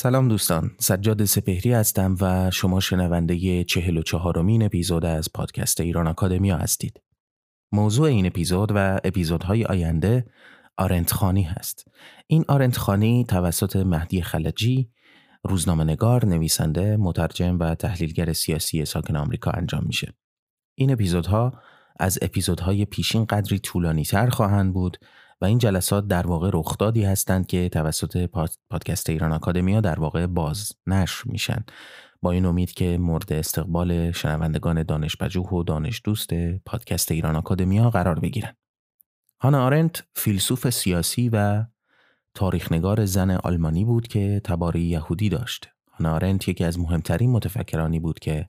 سلام دوستان سجاد سپهری هستم و شما شنونده چهل و چهارمین اپیزود از پادکست ایران اکادمیا هستید موضوع این اپیزود و اپیزودهای آینده آرنتخانی هست این آرنتخانی توسط مهدی خلجی روزنامه نگار، نویسنده، مترجم و تحلیلگر سیاسی ساکن آمریکا انجام میشه. این اپیزودها از اپیزودهای پیشین قدری طولانی تر خواهند بود و این جلسات در واقع رخدادی هستند که توسط پادکست ایران آکادمیا در واقع باز نشر میشن با این امید که مورد استقبال شنوندگان دانشپژوه و دانش دوست پادکست ایران آکادمیا قرار بگیرن. هانا آرنت فیلسوف سیاسی و تاریخنگار زن آلمانی بود که تباری یهودی داشت. هانا آرنت یکی از مهمترین متفکرانی بود که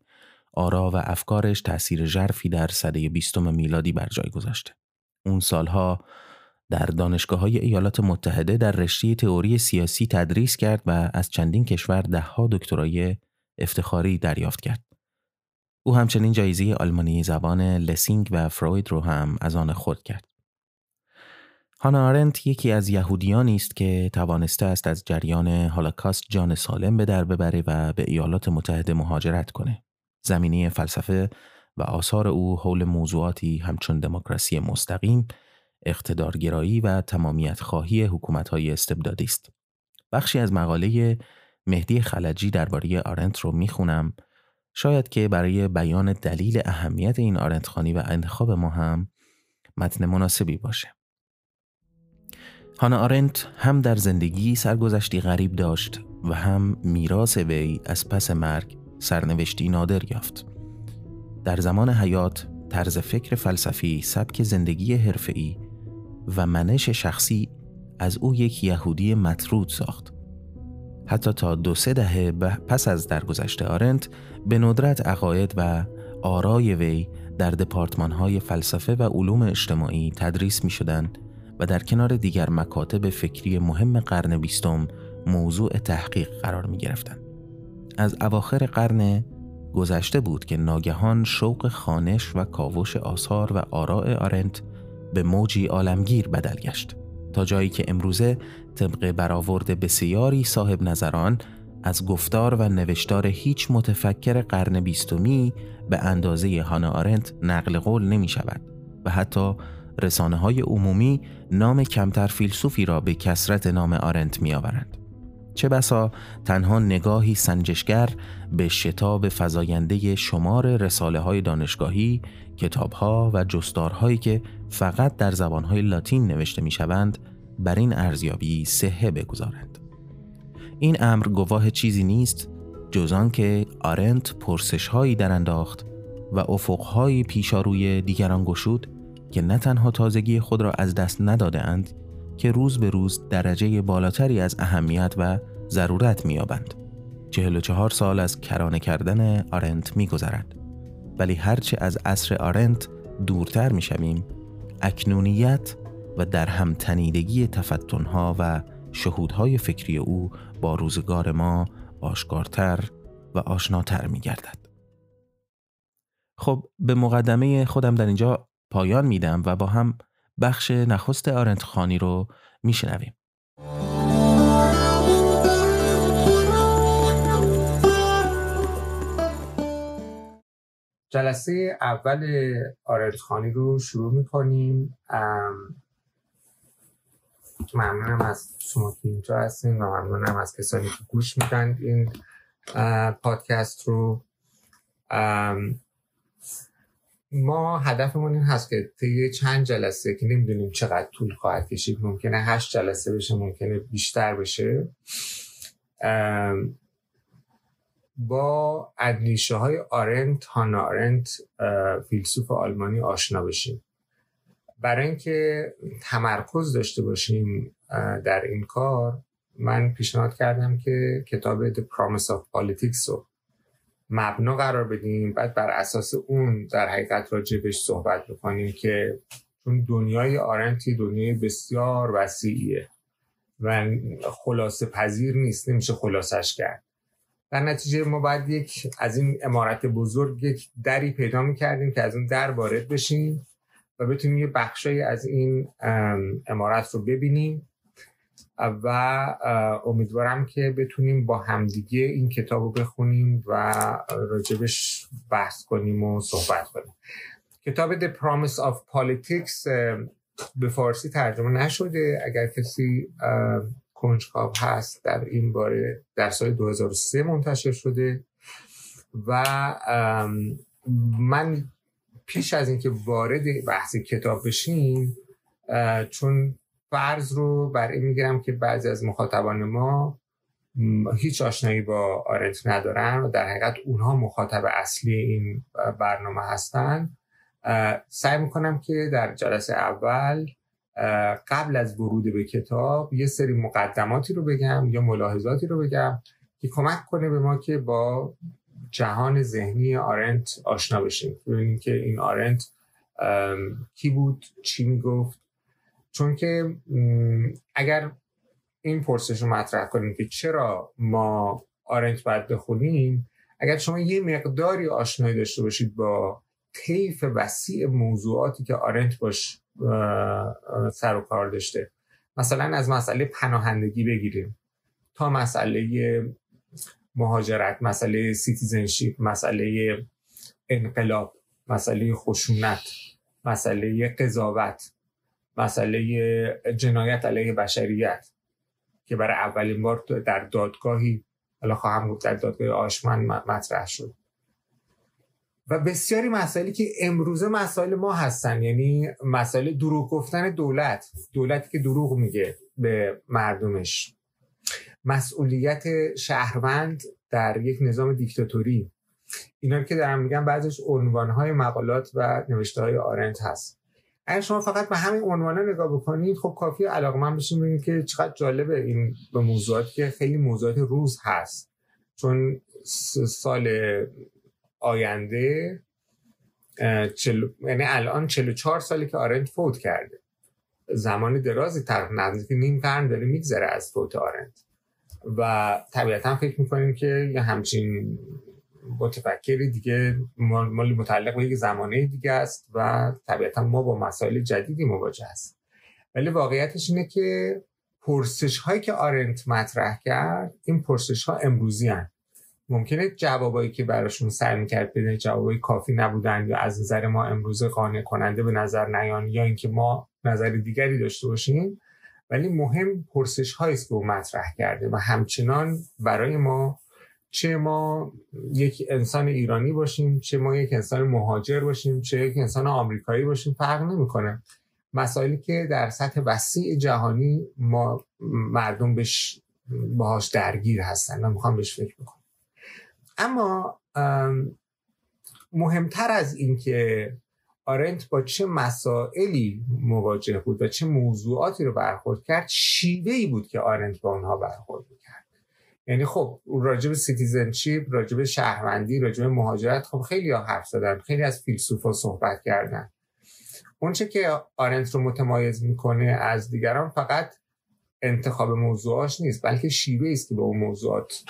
آرا و افکارش تأثیر ژرفی در سده بیستم میلادی بر جای گذاشته. اون سالها در دانشگاه های ایالات متحده در رشته تئوری سیاسی تدریس کرد و از چندین کشور دهها دکترای افتخاری دریافت کرد. او همچنین جایزه آلمانی زبان لسینگ و فروید رو هم از آن خود کرد. هانا آرنت یکی از یهودیانی است که توانسته است از جریان هولوکاست جان سالم به در ببره و به ایالات متحده مهاجرت کنه. زمینی فلسفه و آثار او حول موضوعاتی همچون دموکراسی مستقیم، اقتدارگرایی و تمامیت خواهی حکومت‌های استبدادی است. بخشی از مقاله مهدی خلجی درباره آرنت رو می‌خونم شاید که برای بیان دلیل اهمیت این آرنتخانی و انتخاب ما هم متن مناسبی باشه. هانا آرنت هم در زندگی سرگذشتی غریب داشت و هم میراث وی از پس مرگ سرنوشتی نادر یافت. در زمان حیات طرز فکر فلسفی، سبک زندگی حرفه‌ای و منش شخصی از او یک یهودی مطرود ساخت. حتی تا دو سه دهه پس از درگذشت آرنت به ندرت عقاید و آرای وی در دپارتمان های فلسفه و علوم اجتماعی تدریس می شدن و در کنار دیگر مکاتب فکری مهم قرن بیستم موضوع تحقیق قرار می گرفتن. از اواخر قرن گذشته بود که ناگهان شوق خانش و کاوش آثار و آراء آرنت به موجی عالمگیر بدل گشت تا جایی که امروزه طبق برآورد بسیاری صاحب نظران از گفتار و نوشتار هیچ متفکر قرن بیستمی به اندازه هانا آرنت نقل قول نمی شود و حتی رسانه های عمومی نام کمتر فیلسوفی را به کسرت نام آرنت می آورند. چه بسا تنها نگاهی سنجشگر به شتاب فزاینده شمار رساله های دانشگاهی، کتاب ها و جستارهایی که فقط در زبانهای لاتین نوشته می شوند بر این ارزیابی سهه بگذارند. این امر گواه چیزی نیست جز که آرنت پرسش هایی در انداخت و افقهایی پیشاروی دیگران گشود که نه تنها تازگی خود را از دست نداده اند که روز به روز درجه بالاتری از اهمیت و ضرورت و چهار سال از کرانه کردن آرنت میگذرد ولی هرچه از عصر آرنت دورتر می‌شویم اکنونیت و در هم تنیدگی تفتنها و شهودهای فکری او با روزگار ما آشکارتر و آشناتر می گردد. خب به مقدمه خودم در اینجا پایان میدم و با هم بخش نخست آرنت خانی رو میشنویم. جلسه اول آرنت خانی رو شروع می‌کنیم. ممنونم از شما که اینجا هستین و ممنونم از کسانی که گوش میدن این پادکست رو. ما هدفمون این هست که طی چند جلسه که نمی‌دونیم چقدر طول خواهد کشید ممکنه هشت جلسه بشه ممکنه بیشتر بشه. با ادنیشه های آرنت هانا آرنت فیلسوف آلمانی آشنا بشیم. برای اینکه تمرکز داشته باشیم در این کار من پیشنهاد کردم که کتاب The Promise of Politics رو مبنا قرار بدیم. بعد بر اساس اون در حقیقت راجبش صحبت بکنیم که چون دنیای آرنتی دنیای بسیار وسیعیه و خلاصه پذیر نیست نمیشه خلاصش کرد. در نتیجه ما باید یک از این امارت بزرگ یک دری پیدا می‌کردیم که از اون در وارد بشیم و بتونیم یه بخشایی از این امارت رو ببینیم. و امیدوارم که بتونیم با همدیگه این کتاب رو بخونیم و راجبش بحث کنیم و صحبت کنیم. کتاب The Promise of Politics به فارسی ترجمه نشده. اگر کسی کنجکاو هست در این باره در سال 2003 منتشر شده و من پیش از اینکه وارد بحث کتاب بشیم چون فرض رو بر این می‌گیرم که بعضی از مخاطبان ما هیچ آشنایی با آرنت ندارن و در حقیقت اونها مخاطب اصلی این برنامه هستن. سعی می‌کنم که در جلسه اول قبل از ورود به کتاب یه سری مقدماتی رو بگم یا ملاحظاتی رو بگم که کمک کنه به ما که با جهان ذهنی آرنت آشنا بشیم. ببینیم که این آرنت کی بود چی می‌گفت. چون که اگر این پرسش رو مطرح کنیم که چرا ما آرنت باید بخونیم اگر شما یه مقداری آشنایی داشته باشید با طیف وسیع موضوعاتی که آرنت باش سر و کار داشته. مثلا از مسئله پناهندگی بگیریم. تا مسئله مهاجرت مسئله citizenship مسئله انقلاب مسئله خشونت مسئله قضاوت مسئله جنایت علیه بشریت که برای اولین بار در دادگاهی حالا خواهم گفت در دادگاه آشمن مطرح شد. و بسیاری مسائلی که امروزه مسائل ما هستن یعنی مسائل دروغ گفتن دولت دولتی که دروغ میگه به مردمش. مسئولیت شهروند در یک نظام دیکتاتوری. اینا که دارم میگم بعضش عنوانهای مقالات و نوشته های آرنت هست. اگر شما فقط به همین عنوانه نگاه بکنید خب کافی من بشین ببینید که چقدر جالبه این به موضوعاتی که خیلی موضوعات روز هست. چون سال آینده چل... یعنی الان 44 سالی که آرنت فوت کرده. زمان درازی تقریبا نزدیک نیم قرن داره میگذره از فوت آرنت و طبیعتا فکر می‌کنیم که یه همچین متفکری دیگه مالی متعلق به یک زمانه دیگه است و طبیعتا ما با مسائل جدیدی مواجه هست ولی واقعیتش اینه که پرسش هایی که آرنت مطرح کرد این پرسش ها امروزی هن. ممکنه جوابایی که براشون سعی می‌کرد بده جوابای کافی نبودن یا از نظر ما امروزه قانع کننده به نظر نیان یا اینکه ما نظر دیگری داشته باشیم ولی مهم پرسش هایی است که او مطرح کرده و همچنان برای ما چه ما یک انسان ایرانی باشیم چه ما یک انسان مهاجر باشیم چه یک انسان آمریکایی باشیم فرق نمی‌کنه. مسائلی که در سطح وسیع جهانی ما مردم بهش باهاش درگیر هستن. و می‌خوام بهش فکر بکنم. اما مهمتر از این که آرنت با چه مسائلی مواجه بود و چه موضوعاتی رو برخورد کرد شیوهی بود که آرنت با اونها برخورد کرد یعنی خب راجب citizenship راجب شهروندی راجب مهاجرت خب خیلی ها حرف زدن خیلی از فیلسوفا صحبت کردن. اونچه که آرنت رو متمایز می‌کنه از دیگران فقط انتخاب موضوعاش نیست بلکه شیوه است که به اون موضوعات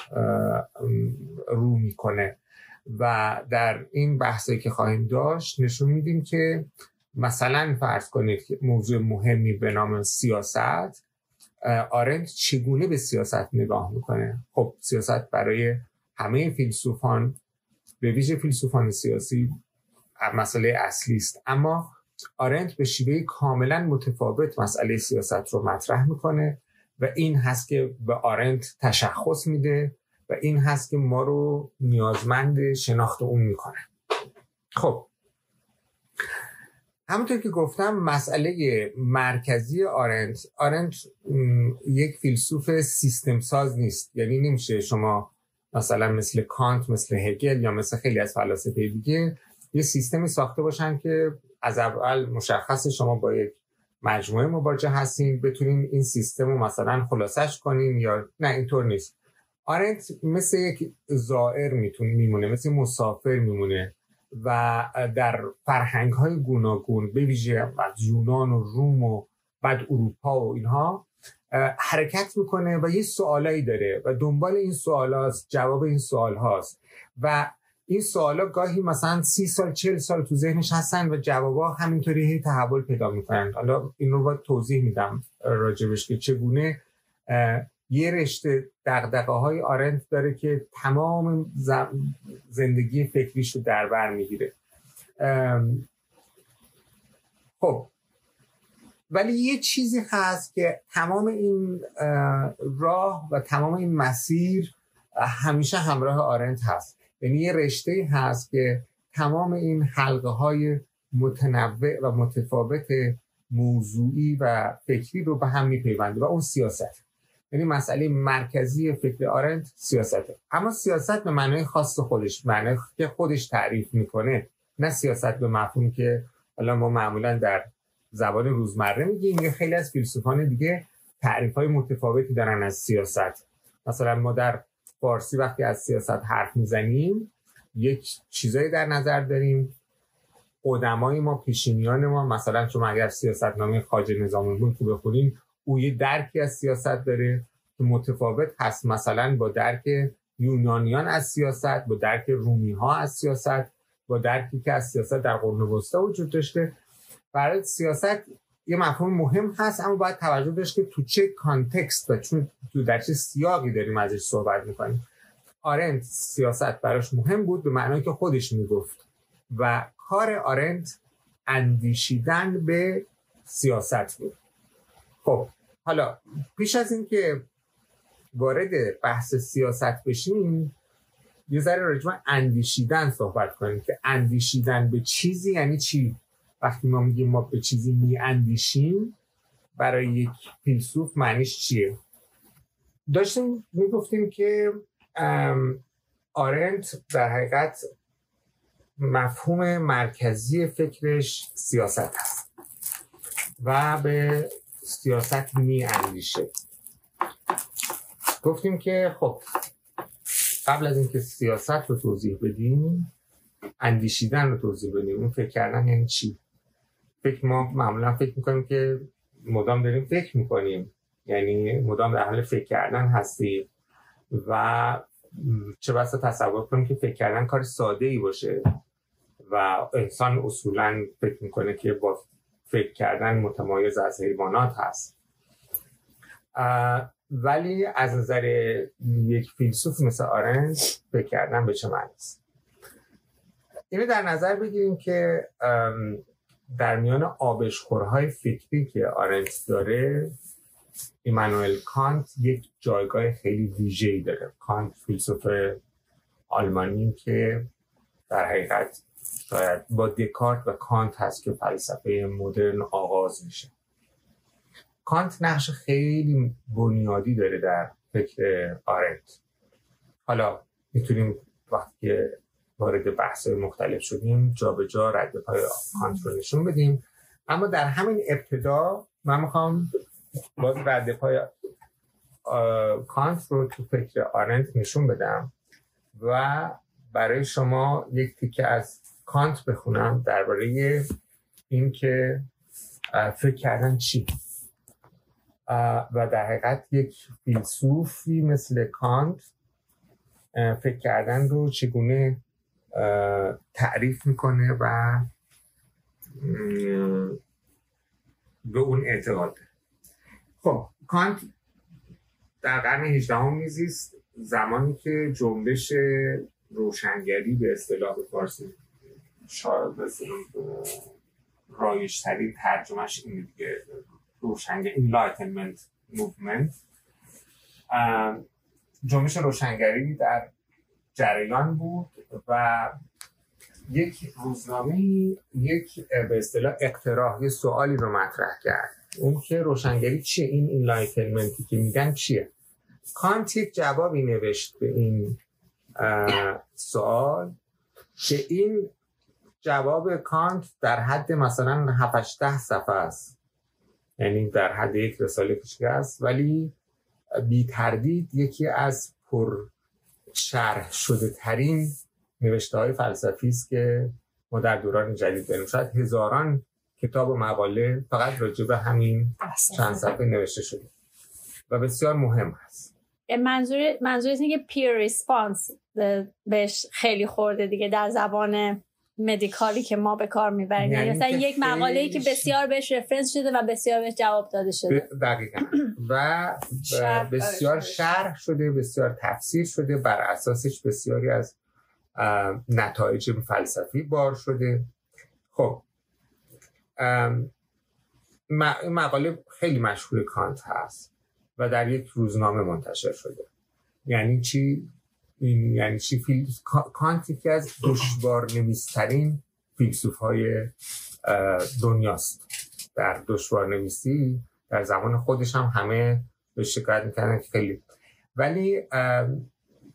رو می‌کنه. و در این بحثی که خواهیم داشت نشون میدیم که مثلا فرض کنید که موضوع مهمی به نام سیاست آرنت چگونه به سیاست نگاه می‌کنه؟ خب سیاست برای همه فیلسوفان به ویژه فیلسوفان سیاسی مسئله اصلی است. اما آرنت به شیوه کاملا متفاوت مسئله سیاست رو مطرح می‌کنه و این هست که به آرنت تشخص میده و این هست که ما رو نیازمند شناخت اون می‌کنه. خب. همونطور که گفتم مسئله مرکزی آرنت آرنت یک فیلسوف سیستم ساز نیست. یعنی نمیشه شما مثلا مثل کانت مثل هگل یا مثل خیلی از فلاسفه دیگه یه سیستمی ساخته باشن که از اول مشخص شما با یک مجموعه مواجه هستین بتونین این سیستم رو مثلا خلاصش کنین یا نه اینطور نیست. آرنت مثل یک زائر می‌تونه میمونه مثل مسافر میمونه و در فرهنگ های گوناگون به ویژه از یونان و روم و بعد اروپا و اینها حرکت می‌کنه و یه سوالایی داره و دنبال این سوال هاست جواب این سوال هاست. و این سوالا گاهی مثلا سی سال چل سال تو ذهنش هستن و جوابا همینطوری هی تحول پیدا می‌کنن. حالا این رو باید توضیح میدم راجبش که چگونه یه رشته دقدقه های آرنت داره که تمام زندگی فکریش رو در بر می‌گیره. خب. ولی یه چیزی هست که تمام این راه و تمام این مسیر همیشه همراه آرنت هست. یعنی یه رشته هست که تمام این حلقه های متنوع و متفاوت موضوعی و فکری رو به هم میپیونده و اون سیاست. یعنی مسئله مرکزی فکر آرنت سیاسته. اما سیاست به معنای خاص خودش معنای که خودش تعریف می‌کنه نه سیاست به مفهوم که حالا ما معمولا در زبان روزمره میگیم یه خیلی از فیلسوفان دیگه تعریف های متفاوتی دارن از سیاست. مثلا ما در فارسی وقتی از سیاست حرف می‌زنیم یک چیزایی در نظر داریم. قدمای ما پیشینیان ما مثلا شما اگر سیاست نامه خاج نظام که بخونیم او یه درکی از سیاست داره که متفاوت هست. مثلا با درک یونانیان از سیاست با درک رومی ها از سیاست با درکی که از سیاست در قرن وسطا وجود داشته. برای سیاست یه مفهوم مهم هست اما باید توجه داشت که تو چه کانتکست و چون تو در چه سیاقی داریم ازش صحبت می‌کنیم. آرنت سیاست براش مهم بود به معنای که خودش می‌گفت و کار آرنت اندیشیدن به سیاست بود. خب حالا پیش از اینکه وارد بحث سیاست بشیم یه ذره راجع اندیشیدن صحبت کنیم که اندیشیدن به چیزی یعنی چی؟ وقتی ما میگیم ما به چیزی می اندیشیم برای یک فیلسوف معنیش چیه؟ داشتیم می‌گفتیم که آرنت در حقیقت مفهوم مرکزی فکرش سیاست هست و به سیاست می اندیشه گفتیم که خب قبل از اینکه سیاست رو توضیح بدیم اندیشیدن رو توضیح بدیم اون فکر کردن یعنی چی؟ فکر ما معمولا فکر می‌کنیم که مدام داریم فکر می‌کنیم. یعنی مدام در حال فکر کردن هستیم. و چه بسا تصور کنیم که فکر کردن کار ساده ای باشه. و انسان اصولا فکر می‌کنه که با فکر کردن متمایز از حیوانات هست. ولی از نظر یک فیلسوف مثل آرنج فکر کردن به چه معنی است؟ اینو در نظر بگیریم که در میان آبشخورهای فکری که آرنج داره ایمانوئل کانت یک جایگاه خیلی ویژه‌ای داره. کانت فیلسوف آلمانی که در حقیقت شاید با دکارت و کانت هست که فلسفه مدرن آغاز میشه. کانت نقش خیلی بنیادی داره در فکر آرنت حالا می‌تونیم وقتی وارد بحث مختلف شدیم جا به جا رد پای کانت رو نشون بدیم. اما در همین ابتدا من می‌خوام باز رد پای کانت رو تو فکر آرنت نشون بدم و برای شما یک تیکه از کانت بخونم درباره اینکه فکر کردن چی؟ و در حقیقت یک فیلسوفی مثل کانت فکر کردن رو چگونه تعریف می‌کنه و به اون اعتقاد خب کانت در قرن 18 میزیست زمانی که جنبش روشنگری به اصطلاح فارسی شاید رایش ترین ترجمهش این دیگه روشنگری enlightenment movement. جنبش روشنگری در جریان بود و یک روزنامه یک به اصطلاح اقتراح یه سوالی رو مطرح کرد. اون که روشنگری چیه؟ این enlightenment ی که میگن چیه؟ کانت یک جوابی نوشت به این سوال که این جواب کانت در حد مثلا 7 ده صفحه است. یعنی در حد یک رساله کوچیک است. ولی بی تردید یکی از پر شرح شده ترین نوشته های فلسفی است که ما در دوران جدید داریم. شاید هزاران کتاب و مقاله فقط راجع به همین چند صفحه نوشته شده. و بسیار مهم هست منظور منظور اینه که پیر ریسپانس بهش خیلی خورده دیگه در زبان مدیکالی که ما به کار می‌بریم. یعنی مثلا یک مقاله ای که بسیار بهش رفرنس شده و بسیار بهش جواب داده شده. دقیقا. و بسیار شرح شده بسیار تفسیر شده بر اساسش بسیاری از نتایج فلسفی بار شده. خب. این مقاله خیلی مشهور کانت هست و در یک روزنامه منتشر شده. یعنی چی؟ این یعنی چی؟ فیل... کانت یکی از دشوار نویسترین فیلسوف های دنیاست. در دشوار نویسی در زمان خودش هم همه به شکایت می‌کردن که خیلی. ولی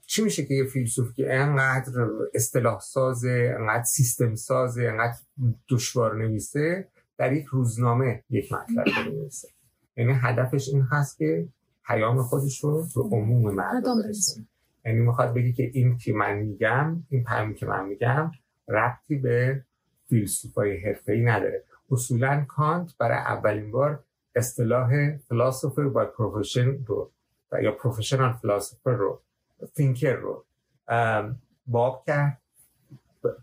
چی میشه که یه فیلسوف که انقدر اصطلاح سازه انقدر سیستم سازه انقدر دشوار نویسه در یک روزنامه یک مطلب بنویسه یعنی هدفش این هست که پیام خودش رو به عموم مردم برسونه. یعنی می‌خواد بگی که این که من میگم این پیامی که من میگم ربطی به فیلسوفای حرفه‌ای نداره. اصولا کانت برای اولین بار اصطلاح philosopher by profession رو یا پروفشنال فلسفر رو تینکر رو باب کرد.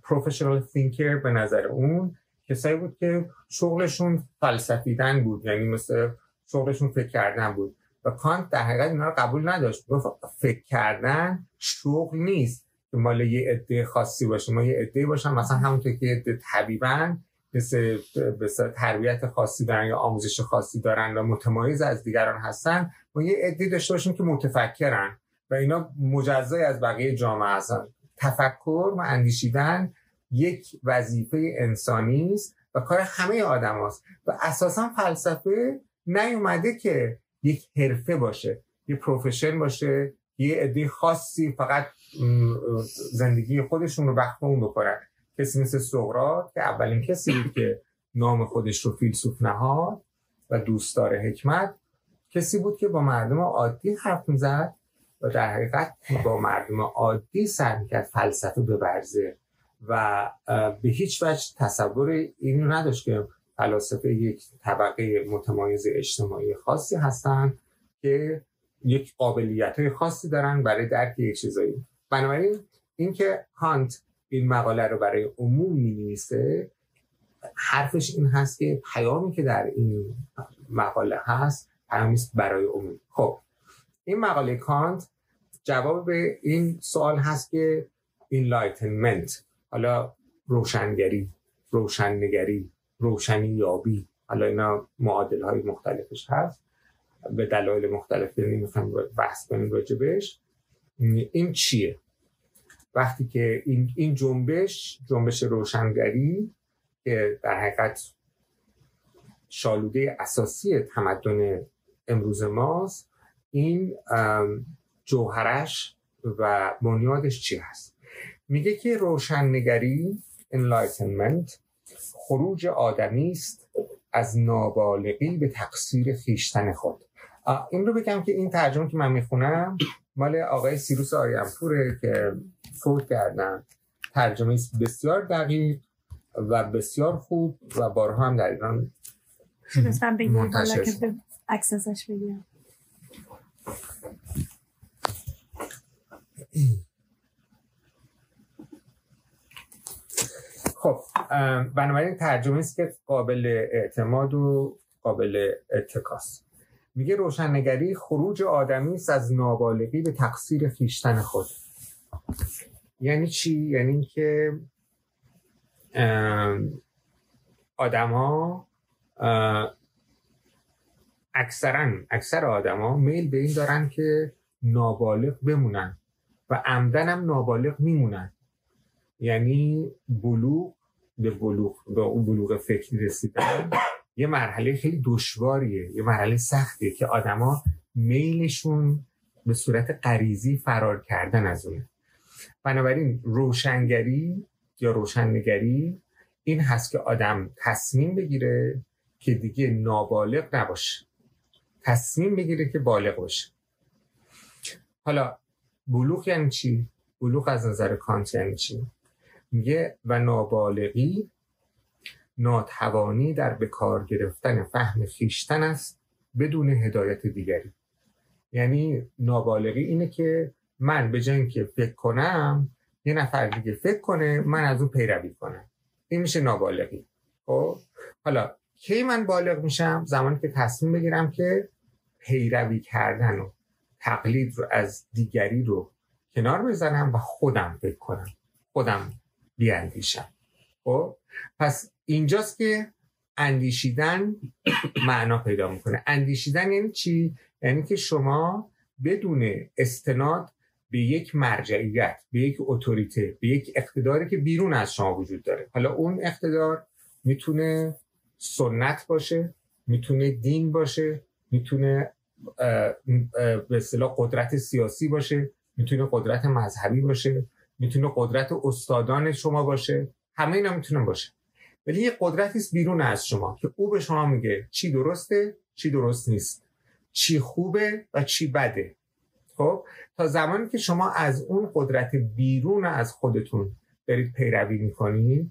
پروفشنال تینکر به نظر اون کسایی بود که شغلشون فلسفیدن بود یعنی مثل شغلشون فکر کردن بود. و کانت در حقیقت اینا رو قبول نداشت. گفت فکر کردن شغل نیست که مال یه عده خاصی باشه. ما یه عده باشن مثلا همونطور که عده طبیبن مثل تربیت خاصی دارن یا آموزش خاصی دارن و متمایز از دیگران هستن ما یه عده داشته باشیم که متفکرن و اینا مجزای از بقیه جامعه هستن. تفکر و اندیشیدن یک وظیفه انسانی است و کار همه آدم هست. و اساسا فلسفه نیومده که یک حرفه باشه یه پروفشن باشه یه عده خاصی فقط زندگی خودشون رو وقت اون بکنن. کسی مثل سقراط که اولین کسی بود که نام خودش رو فیلسوف نهاد و دوستدار حکمت کسی بود که با مردم عادی حرف می‌زد و در حقیقت با مردم عادی سعی می‌کرد فلسفه ببرزه و به هیچ وجه تصور اینو نداشت که فلاسفه یک طبقه متمایز اجتماعی خاصی هستند که یک قابلیت های خاصی دارن برای درک یک چیزایی. بنابراین اینکه کانت این مقاله رو برای عموم می حرفش این هست که پیامی که در این مقاله هست پیامی برای عموم. خب این مقاله کانت جواب به این سوال هست که enlightenment حالا روشنگری روشننگری روشنی یابی. حالا اینا معادل های مختلفش هست. به دلایل مختلف نمی‌خوام بحث کنیم راجبش. این چیه؟ وقتی که این, این جنبش جنبش روشنگری که در حقیقت شالوده اساسی تمدن امروز ماست این جوهرش و بنیادش چی هست؟ میگه که روشننگری enlightenment خروج آدمی است از نابالغی به تقصیر خیشتن خود. این رو بگم که این ترجمه که من می‌خونم مال آقای سیروس آریانپوره که فوت کردن. ترجمه بسیار دقیق و بسیار خوب و بارها هم در ایران منتشر شد. خب بنابراین ترجمه است که قابل اعتماد و قابل اتکاس. میگه روشننگری خروج آدمی است از نابالغی به تقصیر خیشتن خود. یعنی چی؟ یعنی اینکه آدما اکثرا اکثر آدما میل به این دارن که نابالغ بمونن و عمدن هم نابالغ میمونن. یعنی بلوغ به بلوغ به اون بلوغ فکری رسیدن یه مرحله خیلی دشواریه یه مرحله سختیه که آدما میلشون به صورت غریزی فرار کردن از اونه بنابراین روشنگری یا روشننگری این هست که آدم تصمیم بگیره که دیگه نابالغ نباشه. تصمیم بگیره که بالغ باشه. حالا بلوغ یعنی چی؟ بلوغ از نظر کانت یعنی چی؟ میگه و نابالغی ناتوانی در بکار گرفتن فهم خیشتن است بدون هدایت دیگری. یعنی نابالغی اینه که من به جای که فکر کنم یه نفر دیگه فکر کنه من از اون پیروی کنم. این میشه نابالغی. خب؟ حالا کی من بالغ میشم؟ زمانی که تصمیم بگیرم که پیروی کردن و تقلید رو از دیگری رو کنار بزنم و خودم فکر کنم. خودم بیاندیشم. خب پس اینجاست که اندیشیدن معنا پیدا می‌کنه. اندیشیدن یعنی چی؟ یعنی که شما بدون استناد به یک مرجعیت به یک اتوریته به یک اقتداری که بیرون از شما وجود داره. حالا اون اقتدار می‌تونه سنت باشه می‌تونه دین باشه می‌تونه به قدرت سیاسی باشه می‌تونه قدرت مذهبی باشه. می‌تونه قدرت استادان شما باشه. همه اینا می‌تونه باشه. ولی یه قدرتی است بیرون از شما که او به شما میگه چی درسته چی درست نیست. چی خوبه و چی بده. خب؟ تا زمانی که شما از اون قدرت بیرون از خودتون دارید پیروی می‌کنید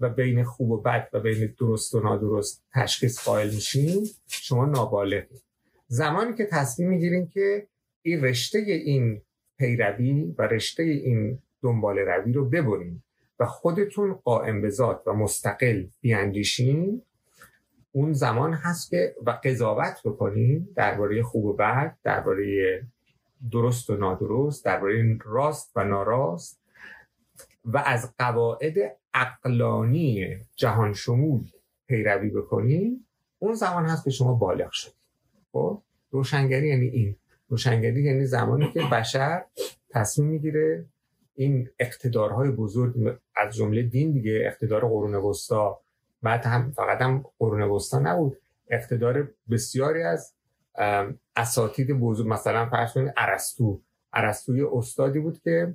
و بین خوب و بد و بین درست و نادرست تشخیص قائل میشین شما نابالغید زمانی که تصمیم می‌گیرین که این رشته این پیروی و رشته این دنبال روی رو ببرین و خودتون قائم به ذات و مستقل بیاندیشین. اون زمان هست که و قضاوت بکنین درباره خوب و بد درباره درست و نادرست درباره راست و ناراست. و از قواعد اقلانی جهان شمول پیروی بکنین. اون زمان هست که شما بالغ شدید خب؟ روشنگری یعنی این. روشنگری یعنی زمانی که بشر تصمیم می‌گیره این اقتدارهای بزرگ از جمله دین دیگه اقتدار قرون وسطا. بعد هم فقط هم قرون وسطا نبود. اقتدار بسیاری از اساتید بزرگ مثلا فرض کنید ارسطو. ارسطوی استادی بود که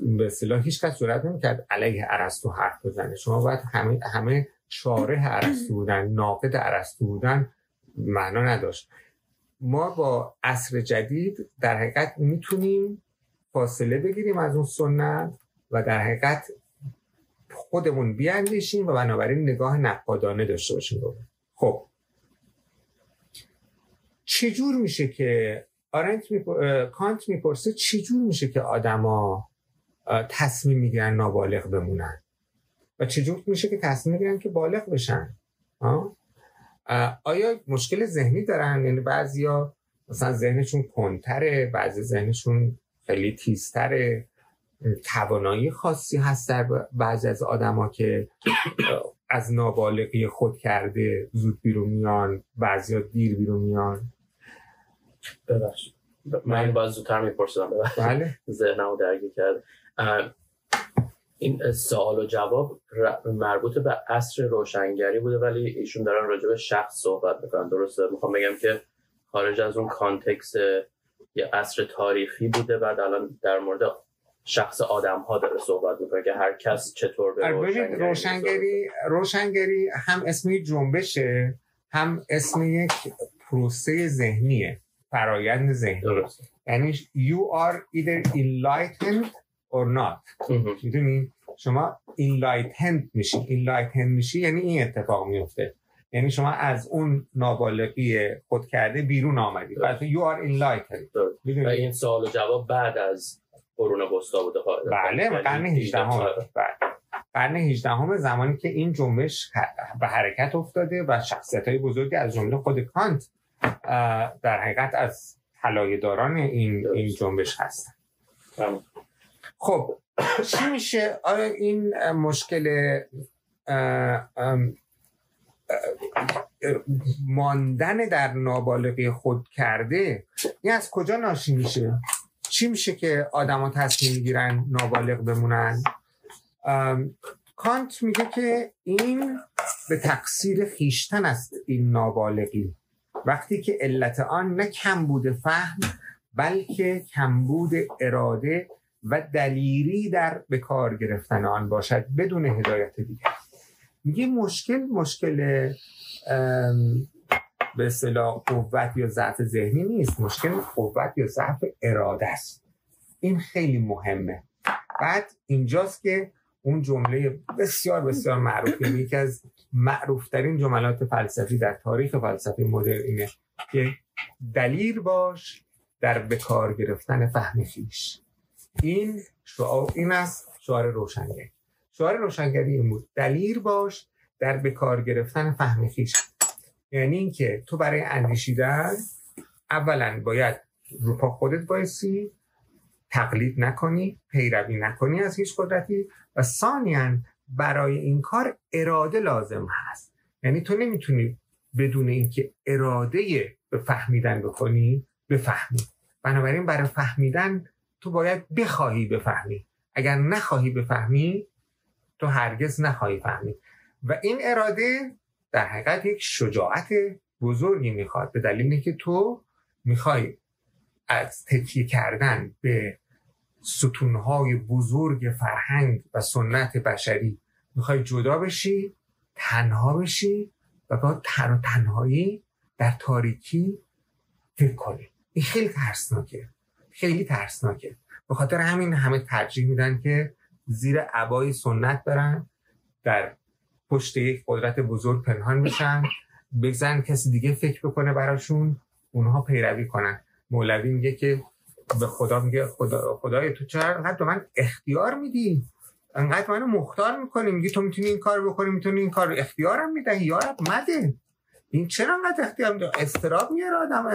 به اصطلاح هیچ کس جرئت نمی‌کرد علیه ارسطو حرف بزنه. شما باید همه همه شارح ارسطو بودن ناقد ارسطو بودن معنا نداشت. ما با عصر جدید در حقیقت می‌تونیم فاصله بگیریم از اون سنت و در حقیقت خودمون بیاندیشیم و بنابراین نگاه نقادانه داشته باشیم خب. چجور میشه که آرنت می... کانت می‌پرسه چجور میشه که آدما تصمیم می‌گیرن نابالغ بمونن؟ و چجور میشه که تصمیم می‌گیرن که بالغ بشن؟ آیا مشکل ذهنی دارن؟ یعنی بعضیا مثلا ذهنشون کنتره بعضی ذهنشون خیلی تیزتره توانایی خاصی هست در بعضی از آدما که از نابالغی خود کرده زود بیرون میان بعضیا دیر بیرون میان. ببخش من باز زودتر میپرسیدم بله. ذهنمو درگیر کرد این سوال و جواب مربوط به عصر روشنگری بوده ولی ایشون دارن راجع به شخص صحبت می‌کنن. درسته؟ می‌خوام بگم که خارج از اون کانتکس یه عصر تاریخی بوده بعد الان در مورد شخص آدم ها داره صحبت می‌کنه که هر کس چطور به روشنگری روشنگری, روشنگری هم اسمی جنبشه هم اسم یک پروسه ذهنیه فرایند ذهنی. یعنی you are either enlightened or not. می‌دونی؟ شما enlightened میشی. Enlightened میشی یعنی این اتفاق میفته یعنی شما از اون نابالغی خود کرده بیرون آمدی. پس you are enlightened. و این سوال و جواب بعد از قرون وسطا بوده بله یعنی قرن 18 هم بله. قرن 18 هم زمانی که این جنبش به حرکت افتاده و شخصیت های بزرگی از جمله خود کانت در حقیقت از داران این این جنبش هستن. خب چی میشه؟ آیا این مشکل ماندن در نابالغی خود کرده این از کجا ناشی میشه؟ چی میشه که آدما تصمیم می‌گیرن نابالغ بمونن؟ کانت میگه که این به تقصیر خیشتن است این نابالغی. وقتی که علت آن نه کمبود فهم بلکه کمبود اراده و دلیری در به کار گرفتن آن باشد بدون هدایت دیگر. میگه مشکل مشکل به اصطلاح قوت یا ضعف ذهنی نیست. مشکل قوت یا ضعف اراده است. این خیلی مهمه. بعد اینجاست که اون جمله بسیار بسیار معروف یعنی یکی از معروفترین جملات فلسفی در تاریخ فلسفی مدرن اینه که دلیر باش در بکار گرفتن فهم خیش. این شعار این است شعار روشنگری شعار روشنگری این بود. دلیر باش در بکار گرفتن فهم خیش. یعنی اینکه تو برای اندیشیدن اولا باید رو پا خودت بایستی تقلید نکنی پیروی نکنی از هیچ قدرتی و ثانیا برای این کار اراده لازم هست. یعنی تو نمی‌تونی بدون اینکه اراده به فهمیدن بکنی بفهمی. بنابراین برای فهمیدن تو باید بخواهی بفهمی. اگر نخواهی بفهمی تو هرگز نخواهی فهمی و این اراده در حقیقت یک شجاعت بزرگی می‌خواد. به دلیل که تو می‌خوای از تکیه کردن به ستونهای بزرگ فرهنگ و سنت بشری می‌خوای جدا بشی تنها بشی و با تن تنهایی در تاریکی فکر کنی. این خیلی ترسناکه. خیلی ترسناکه. به خاطر همین همه ترجیح میدن که زیر عبای سنت برن در پشت یک قدرت بزرگ پنهان بشن بگذن کسی دیگه فکر بکنه براشون اونها پیروی کنن. مولوی میگه که به خدا میگه خدا خدای تو چرا انقدر من اختیار میدی؟ انقدر منو مختار می‌کنی؟ میگی تو می‌تونی این کار بکنی می‌تونی این کار اختیارم می‌دهی. یارب مده. این چرا انقدر اختیار میده؟ استراب میاره آدم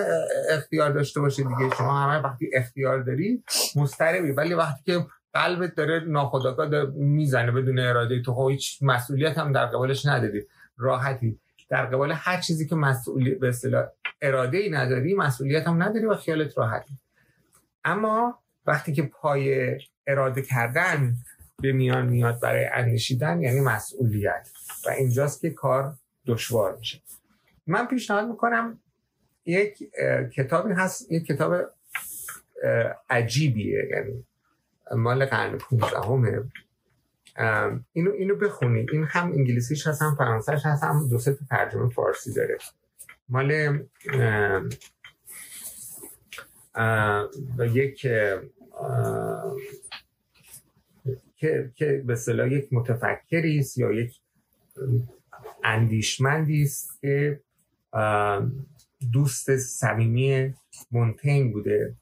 اختیار داشته باشه دیگه. شما همه وقتی اختیار داری مستربی ولی وقتی که قلبت داره ناخداگاه می‌زنه بدون اراده. تو خب هیچ مسئولیت هم در قبالش نداری. راحتی. در قبال هر چیزی که مسئولی به اصطلاح اراده ای نداری مسئولیت هم نداری و خیالت راحتی اما وقتی که پای اراده کردن به میان میاد برای اندیشیدن یعنی مسئولیت. و اینجاست که کار دشوار میشه. من پیشنهاد می‌کنم یک کتابی هست. یک کتاب عجیبیه. یعنی مال قرن 15 اینو اینو بخونید. این هم انگلیسیش هست هم فرانسهش هست هم دو سه ترجمه فارسی داره. مال و یک که که به صلاح یک متفکری است یا یک اندیشمندی است که دوست صمیمی مونتین بوده.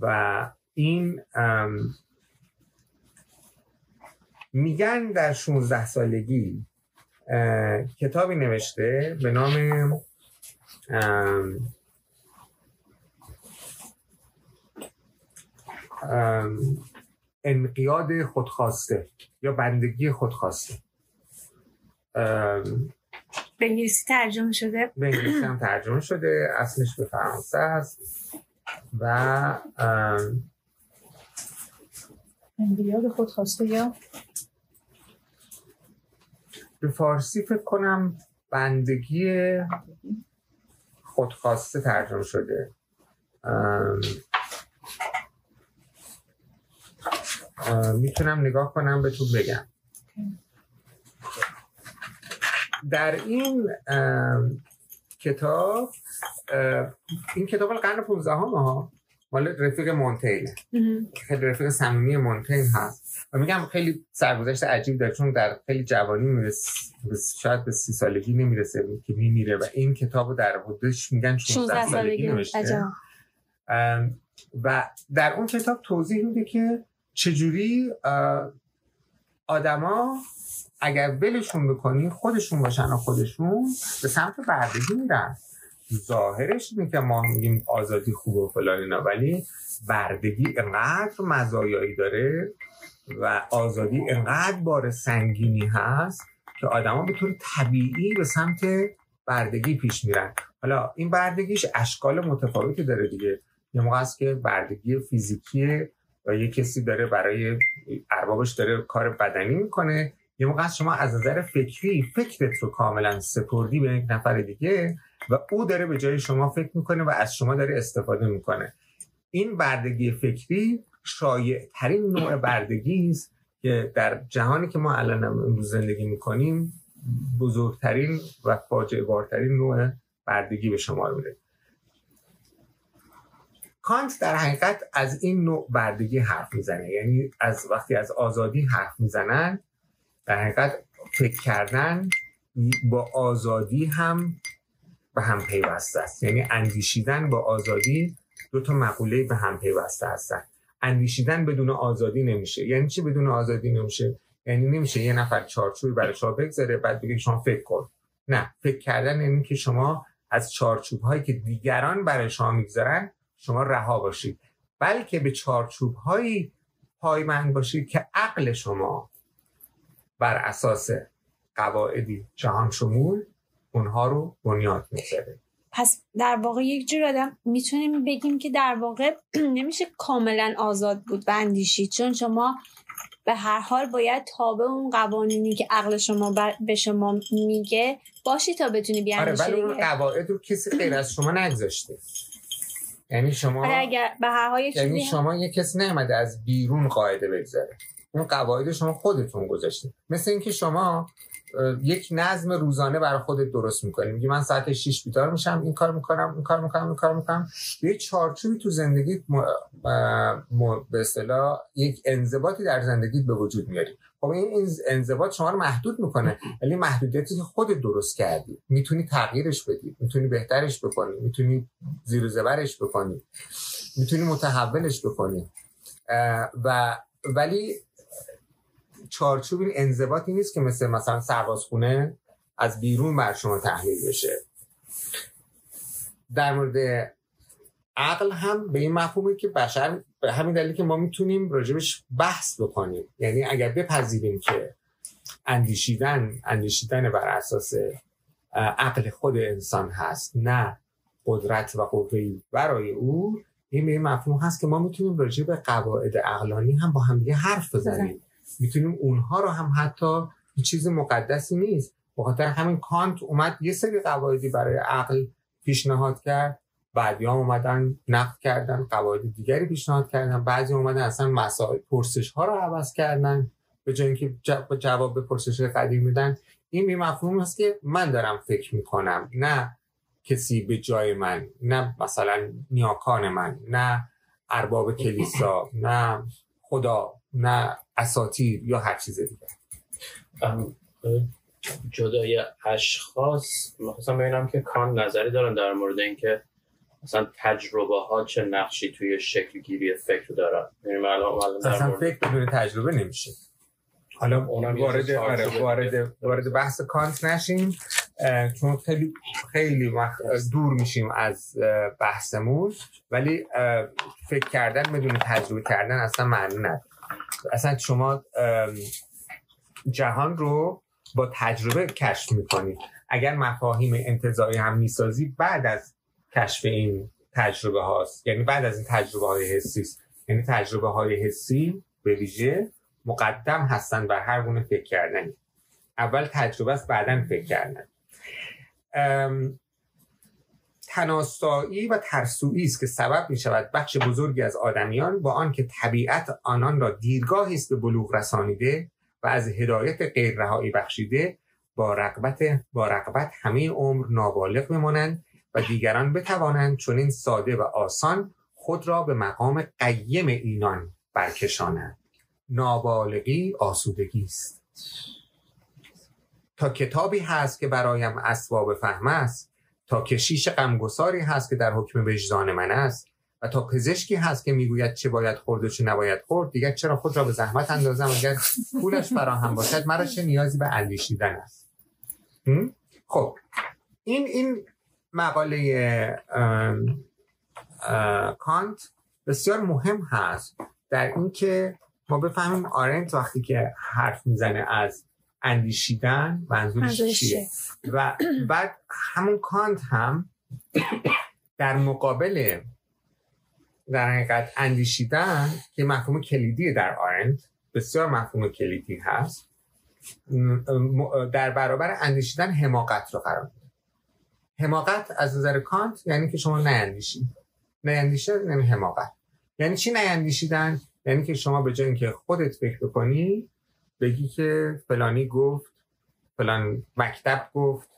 و این میگن در 16 سالگی کتابی نوشته به نام انقیاد خودخواسته یا بندگی خودخواسته. به انگلیسی ترجمه شده؟ به انگلیسی هم ترجمه شده اصلش به فرانسه است و انقیاد خودخواسته یا به فارسی فکر کنم بندگی خودخواسته ترجمه شده. می‌تونم نگاه کنم به تو بگم. در این کتاب این کتاب قرن 15 ها. مال رفیق مونتین خیلی رفیق صمیمی مونتین هست. و میگم خیلی سرگذشت عجیب داره چون در خیلی جوانی می‌رسه شاید به سی سالگی نمی‌رسه که میمیره و این کتاب در حدودش میگن 16 سالگی نوشته. و در اون کتاب توضیح میده که چجوری آدما اگر ولشون بکنی خودشون باشن و خودشون به سمت بردگی میرن. ظاهرش اینه که ما میگیم آزادی خوبه و فلان اینا ولی بردگی انقدر مزایایی داره و آزادی انقدر بار سنگینی هست که آدما به طور طبیعی به سمت بردگی پیش میرن. حالا این بردگیش اشکال متفاوتی داره دیگه. یه موقع است که بردگی فیزیکی و یه کسی داره برای اربابش داره کار بدنی می‌کنه. یه موقع شما از نظر فکری فکرت رو کاملا سپردی به یک نفر دیگه و او داره به جای شما فکر می‌کنه و از شما داره استفاده می‌کنه. این بردگی فکری شایع ترین نوع بردگی است که در جهانی که ما الان امروز زندگی می‌کنیم بزرگترین و فاجعه بارترین نوع بردگی به شما میره. کانت در حقیقت از این نوع بردگی حرف می‌زنه. یعنی از وقتی از آزادی حرف می‌زنن در حقیقت فکر کردن با آزادی هم به هم پیوسته است. یعنی اندیشیدن با آزادی دو تا مقوله به هم پیوسته هستن. اندیشیدن بدون آزادی نمیشه. یعنی چی بدون آزادی نمیشه؟ یعنی نمیشه یه نفر چارچوبی برای شما بگذاره بعد بگه شما فکر کن. نه فکر کردن یعنی که شما از چارچوب هایی که دیگران برای شما می‌گذارن شما رها باشید. بلکه به چارچوب هایی پایمند باشید که عقل شما بر اساس قواعدی جهان شمول اونها رو بنیاد می‌ذاره. پس در واقع یک جور آدم می‌تونیم بگیم که در واقع نمیشه کاملا آزاد بود و اندیشید چون شما به هر حال باید تابع اون قوانینی که عقل شما به شما میگه باشی تا بتونی بیاندیشی آره ولی اون قواعد رو کسی غیر از شما نگذاشته. یعنی شما آره اگر به هر حال یعنی شما یه کسی نمیده از بیرون قاعده بگذاره. اون قواعد شما خودتون گذاشته. مثل اینکه شما یک نظم روزانه برای خودت درست می‌کنی. میگی من ساعت 6 بیدار میشم این کار می‌کنم این کار می‌کنم این کار می‌کنم. یه چارچوبی تو زندگی م... به اصطلاح یک انضباطی در زندگی به وجود میاری. خب این انضباط شما رو محدود می‌کنه ولی محدودیتی که خودت درست کردی. می‌تونی تغییرش بدی می‌تونی بهترش بکنی می‌تونی زیر و زبرش بکنی می‌تونی متحولش بکنی. و ولی چارچوب این انضباطی نیست که مثل مثلا سربازخونه از بیرون بر شما تحلیل بشه. در مورد عقل هم به این مفهومی که بشر به همین دلیل که ما می‌تونیم راجبش بحث بکنیم. یعنی اگر بپذیریم که اندیشیدن اندیشیدن بر اساس عقل خود انسان هست نه قدرت و قوه برای او این به مفهوم هست که ما می‌تونیم راجع به قواعد عقلانی هم با هم حرف بزنیم. می‌تونیم اونها رو هم حتی چیز مقدسی نیست. بخاطر همین کانت اومد یه سری قواعدی برای عقل پیشنهاد کرد. بعدی هم اومدن نقد کردن قواعد دیگری پیشنهاد کردن. بعضی اومدن اصلا مسائل پرسش ها رو عوض کردن. به جای اینکه جواب به پرسش قدیم میدن. این می مفهوم است که من دارم فکر می‌کنم. نه کسی به جای من نه مثلا نیاکان من نه ارباب کلیسا نه خدا. نه اساتیر یا هر چیز دیگه. جدای اشخاص می‌خواستم ببینم که کان نظری دارن در مورد اینکه مثلا تجربه ها چه نقشی توی شکل گیری فکر دارن. یعنی اصلا فکر بدون تجربه نمیشه. حالا وارد آره، وارد وارد بحث کانت نشیم چون خیلی خیلی دور میشیم از بحثمون. ولی فکر کردن بدون تجربه کردن اصلا معنی نداره. اصلا شما جهان رو با تجربه کشف می‌کنید اگر مفاهیم انتظاری هم می‌سازی بعد از کشف این تجربه هاست. یعنی بعد از این تجربه های حسی یعنی تجربه های حسی به ویژه مقدم هستن بر هر گونه فکر کردنی. اول تجربه است بعدا فکر کردن. تناسایی و ترسویی است که سبب می شود بخش بزرگی از آدمیان با آنکه طبیعت آنان را دیرگاهی است به بلوغ رسانیده و از هدایت غیر رهایی بخشیده با رقبت با رقبت همه عمر نابالغ بمانند و دیگران بتوانند چنین ساده و آسان خود را به مقام قیم اینان برکشانند. نابالغی آسودگی است. تا کتابی هست که برایم اسباب فهم است تا کشیش غمگساری هست که در حکم وجدان من است و تا پزشکی هست که می‌گوید چه باید خورد و چه نباید خورد دیگر چرا خود را به زحمت اندازم؟ اگر پولش فراهم باشد مرا چه نیازی به اندیشیدن است؟ خب این این مقاله کانت بسیار مهم هست در اینکه ما بفهمیم آرنت وقتی که حرف می‌زنه از اندیشیدن منظورش چیه؟ و بعد همون کانت هم در مقابل در حقیقت اندیشیدن که مفهوم کلیدی در آرند بسیار مفهوم کلیدی هست در برابر اندیشیدن حماقت رو قرار میده. حماقت از نظر کانت یعنی که شما نیندیشید نیندیشید یعنی حماقت. یعنی چی نیندیشیدن؟ یعنی که شما به جای اینکه خودت فکر بکنی بگی که فلانی گفت فلان مکتب گفت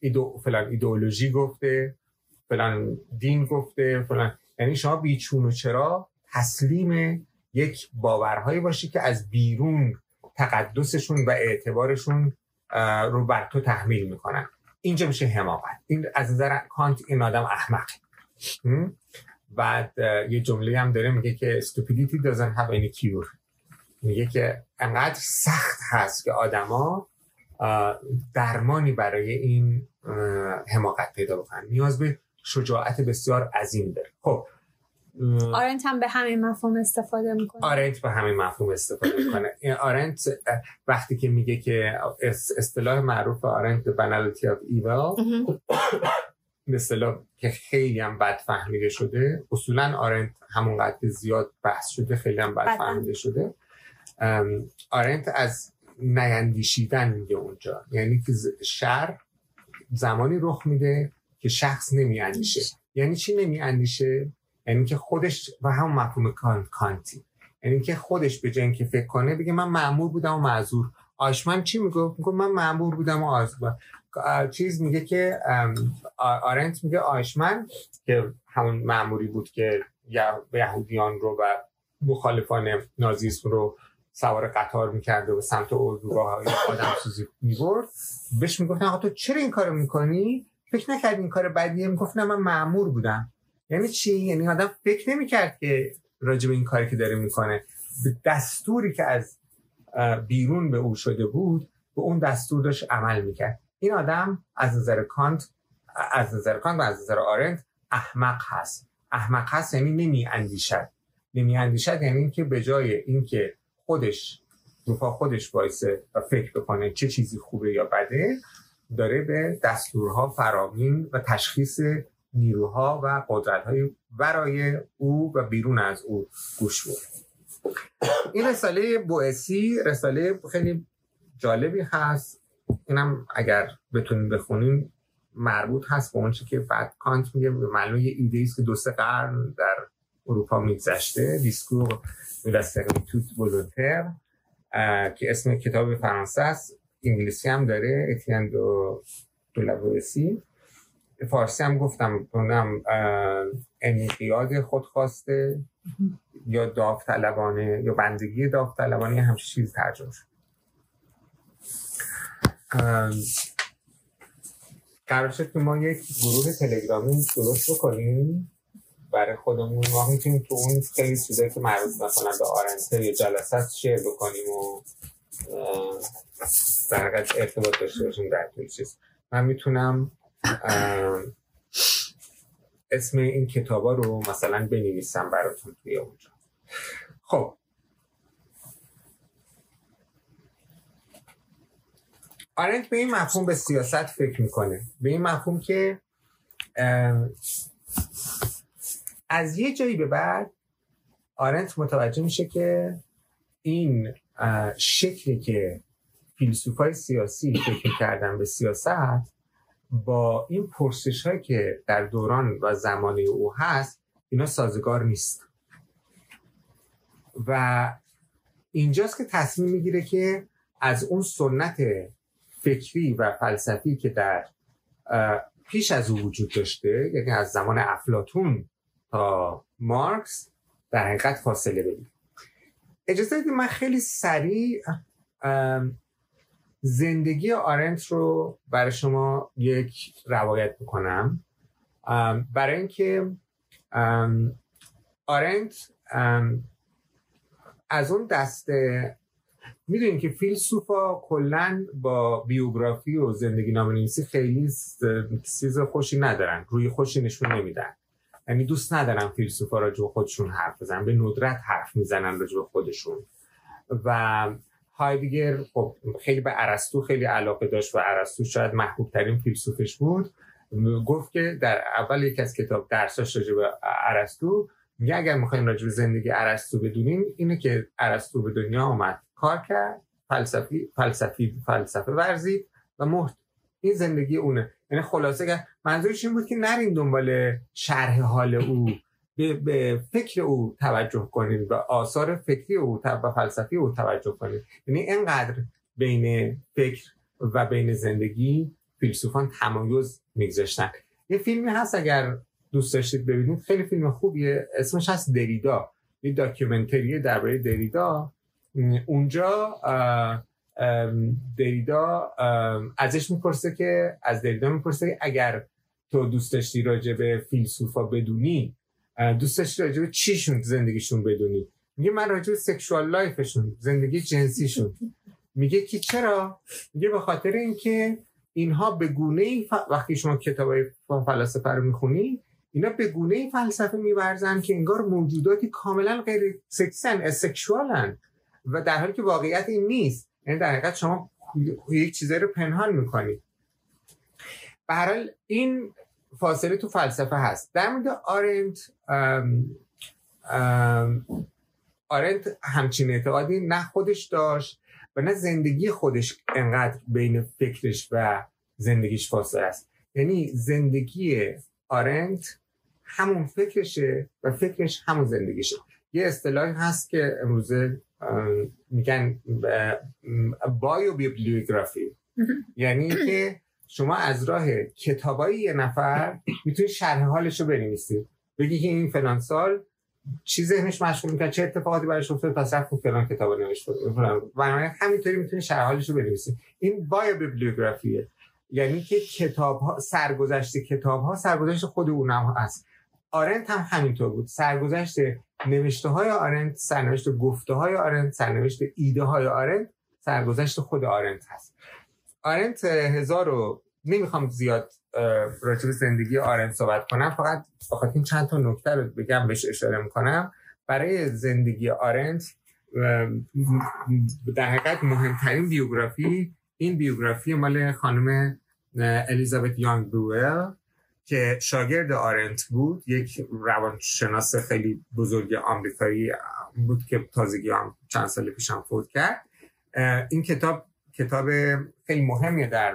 ایدو فلان ایدئولوژی گفته فلان دین گفته فلان. یعنی شما بیچون و چرا تسلیم یک باورهایی باشی که از بیرون تقدسشون و اعتبارشون رو بر تو تحمیل می‌کنن. اینجا میشه حماقت. این از نظر کانت این آدم احمق. بعد یه جمله هم داره میگه که stupidity doesn't have any cure. میگه که انقدر سخت هست که آدما درمانی برای این حماقت پیدا بکنن. نیاز به شجاعت بسیار عظیم داره. خب آرنت هم به همین مفهوم استفاده می‌کنه. آرنت به همین مفهوم استفاده می‌کنه. آرنت وقتی که میگه که اصطلاح معروف آرنت the banality of evil مثلا که خیلی هم بد فهمیده شده. اصولا آرنت همونقدر زیاد بحث شده خیلی هم بد فهمیده شده. آرنت از نیندیشیدن میگه اونجا. یعنی که شر زمانی رخ میده که شخص نمیاندیشه. یعنی چی نمیاندیشه؟ یعنی که خودش و هم مفهوم کانتی. یعنی که خودش به جای که فکر کنه بگه من معمور بودم و معذور. آشمن چی میگه؟ میگه من معمور بودم و آزور چیز میگه که آرنت میگه آشمن که همون معموری بود که یهودیان رو و مخالفان نازیسم رو سوار قطار می‌کرده و سمت اردوگاه های آدم سوزی می‌برد. بهش می‌گفتن تو چرا این کارو می‌کنی؟ فکر نکردی این کار بدیه؟ می‌گفت نه من معمور بودم. یعنی چی؟ یعنی آدم فکر نمی‌کرد که راجب این کاری که داره می‌کنه. به دستوری که از بیرون به او شده بود به اون دستور داشت عمل می‌کرد. این آدم از نظر کانت از نظر کانت و از نظر آرنت احمق هست. احمق هست یعنی نمی اندیشد نمی اندیشد یعنی اینکه به جای اینکه خودش روپا خودش باعثه و فکر بکنه چه چیزی خوبه یا بده داره به دستورها فرامین و تشخیص نیروها و قدرتهای برای او و بیرون از او گوش بود این رساله بوئسی رساله خیلی جالبی هست. اینم اگر بتونیم بخونیم مربوط هست به اونچه که بعد کانت میگه به معلوم یه ایده است که دو سه قرن در اروپا میگذشته دیسکور توت ولونتر که اسم کتاب فرانسه است. انگلیسی هم داره اتیان دو دولابوسی فارسی هم گفتم کنم انقیاد خودخواسته یا داوطلبانه یا بندگی داوطلبانه همچین چیز ترجمه شد. قرار شد که ما یک گروه تلگرامی درست بکنیم. برای خودمون. ما می‌تونیم تو اون خیلی چیزایی که مربوط مثلا به آرنته یا جلسات شیر بکنیم و در ارتباط داشته باشیم در چیز. من می‌تونم اسم این کتابا رو مثلا بنویسم براتون توی اونجا. خب. آرنت به این مفهوم به سیاست فکر می‌کنه. به این مفهوم که از یه جایی به بعد آرنت متوجه میشه که این شکلی که فیلسوفای سیاسی فکر کردن به سیاست با این پرسش هایی که در دوران و زمانه او هست اینا سازگار نیست. و اینجاست که تصمیم می‌گیره که از اون سنت فکری و فلسفی که در پیش از او وجود داشته یعنی از زمان افلاتون تا مارکس در حقیقت فاصله بدیم اجازه بدید من خیلی سریع زندگی آرنت رو برای شما یک روایت بکنم. برای اینکه آرنت از اون دسته می‌دونیم که فیلسوفا کلا با بیوگرافی و زندگی نام خیلی چیز خوشی ندارن روی خوشی نشون نمیدن. یعنی دوست ندارن فیلسوفا راجع به خودشون حرف بزنن به ندرت حرف می‌زنن راجع به خودشون. و هایدگر خب خیلی به ارسطو خیلی علاقه داشت و ارسطو شاید محبوب ترین فیلسوفش بود. گفت که در اول یک از کتاب درساش راجع به ارسطو میگه اگر می‌خوایم راجع به زندگی ارسطو بدونیم اینه که ارسطو به دنیا آمد کار کرد فلسفی فلسفی فلسفه ورزید و مرد این زندگی اونه. یعنی خلاصه منظورش این بود که نریم دنبال شرح حال او به, فکر او توجه کنید و آثار فکری او و فلسفی او توجه کنید یعنی اینقدر بین فکر و بین زندگی فیلسوفان تمایز میگذاشتن. یه فیلمی هست اگر دوست داشتید ببینید. خیلی فیلم خوبیه. اسمش هست دریدا. یه داکیومنتری درباره دریدا. اونجا دریدا ازش می‌پرسه که از دریدا می‌پرسه اگر تو دوست داشتی راجع به فیلسوفا بدونی دوست داشتی راجع به چیشون زندگیشون بدونی؟ میگه من راجع به سکشوال لایفشون زندگی جنسیشون. میگه که چرا؟ میگه به خاطر اینکه اینها به گونه ای وقتی شما کتاب فلسفه رو می‌خونی اینا به گونه ای فلسفه میورزن که انگار موجوداتی کاملا غیر سکسن اسکشوالن و در حالی که واقعیت این نیست. یعنی در حقیقت شما یک چیزایی رو پنهان می‌کنید. به این فاصله تو فلسفه هست. در مورد آرنت آرنت همچین اعتقادی نه خودش داشت و نه زندگی خودش انقدر بین فکرش و زندگیش فاصله است. یعنی زندگی آرنت همون فکرشه و فکرش همون زندگیشه. یه اصطلاحی هست که امروزه میگن بایو بیبلیوگرافی یعنی که شما از راه کتابای یه نفر می‌تونید شرح حالش رو بنویسید بگی که این فلان سال چی ذهنش مشغول می‌کنه چه اتفاقاتی براش افتاد پس رفت فلان کتاب نوشت. بنابراین همینطوری می‌تونید شرح حالش رو بنویسید این بایو بیبلیوگرافیه یعنی که کتاب ها سرگذشت کتاب ها سرگذشت خود اونم هست. آرنت هم همینطور بود. سرگذشت نوشته های آرنت سرنوشت گفته های آرنت سرنوشت ایده های آرنت سرگذشت خود آرنت هست. آرنت هزار نمی‌خوام زیاد راجع زندگی آرنت صحبت کنم فقط فقط این چند تا نکته رو بگم بهش اشاره می‌کنم. برای زندگی آرنت در حقیقت مهمترین بیوگرافی این بیوگرافی مال خانم الیزابت یانگ بروئل که شاگرد آرنت بود یک روانشناس خیلی بزرگ آمریکایی بود که تازگی هم چند سال پیش هم فوت کرد. این کتاب کتاب خیلی مهمیه در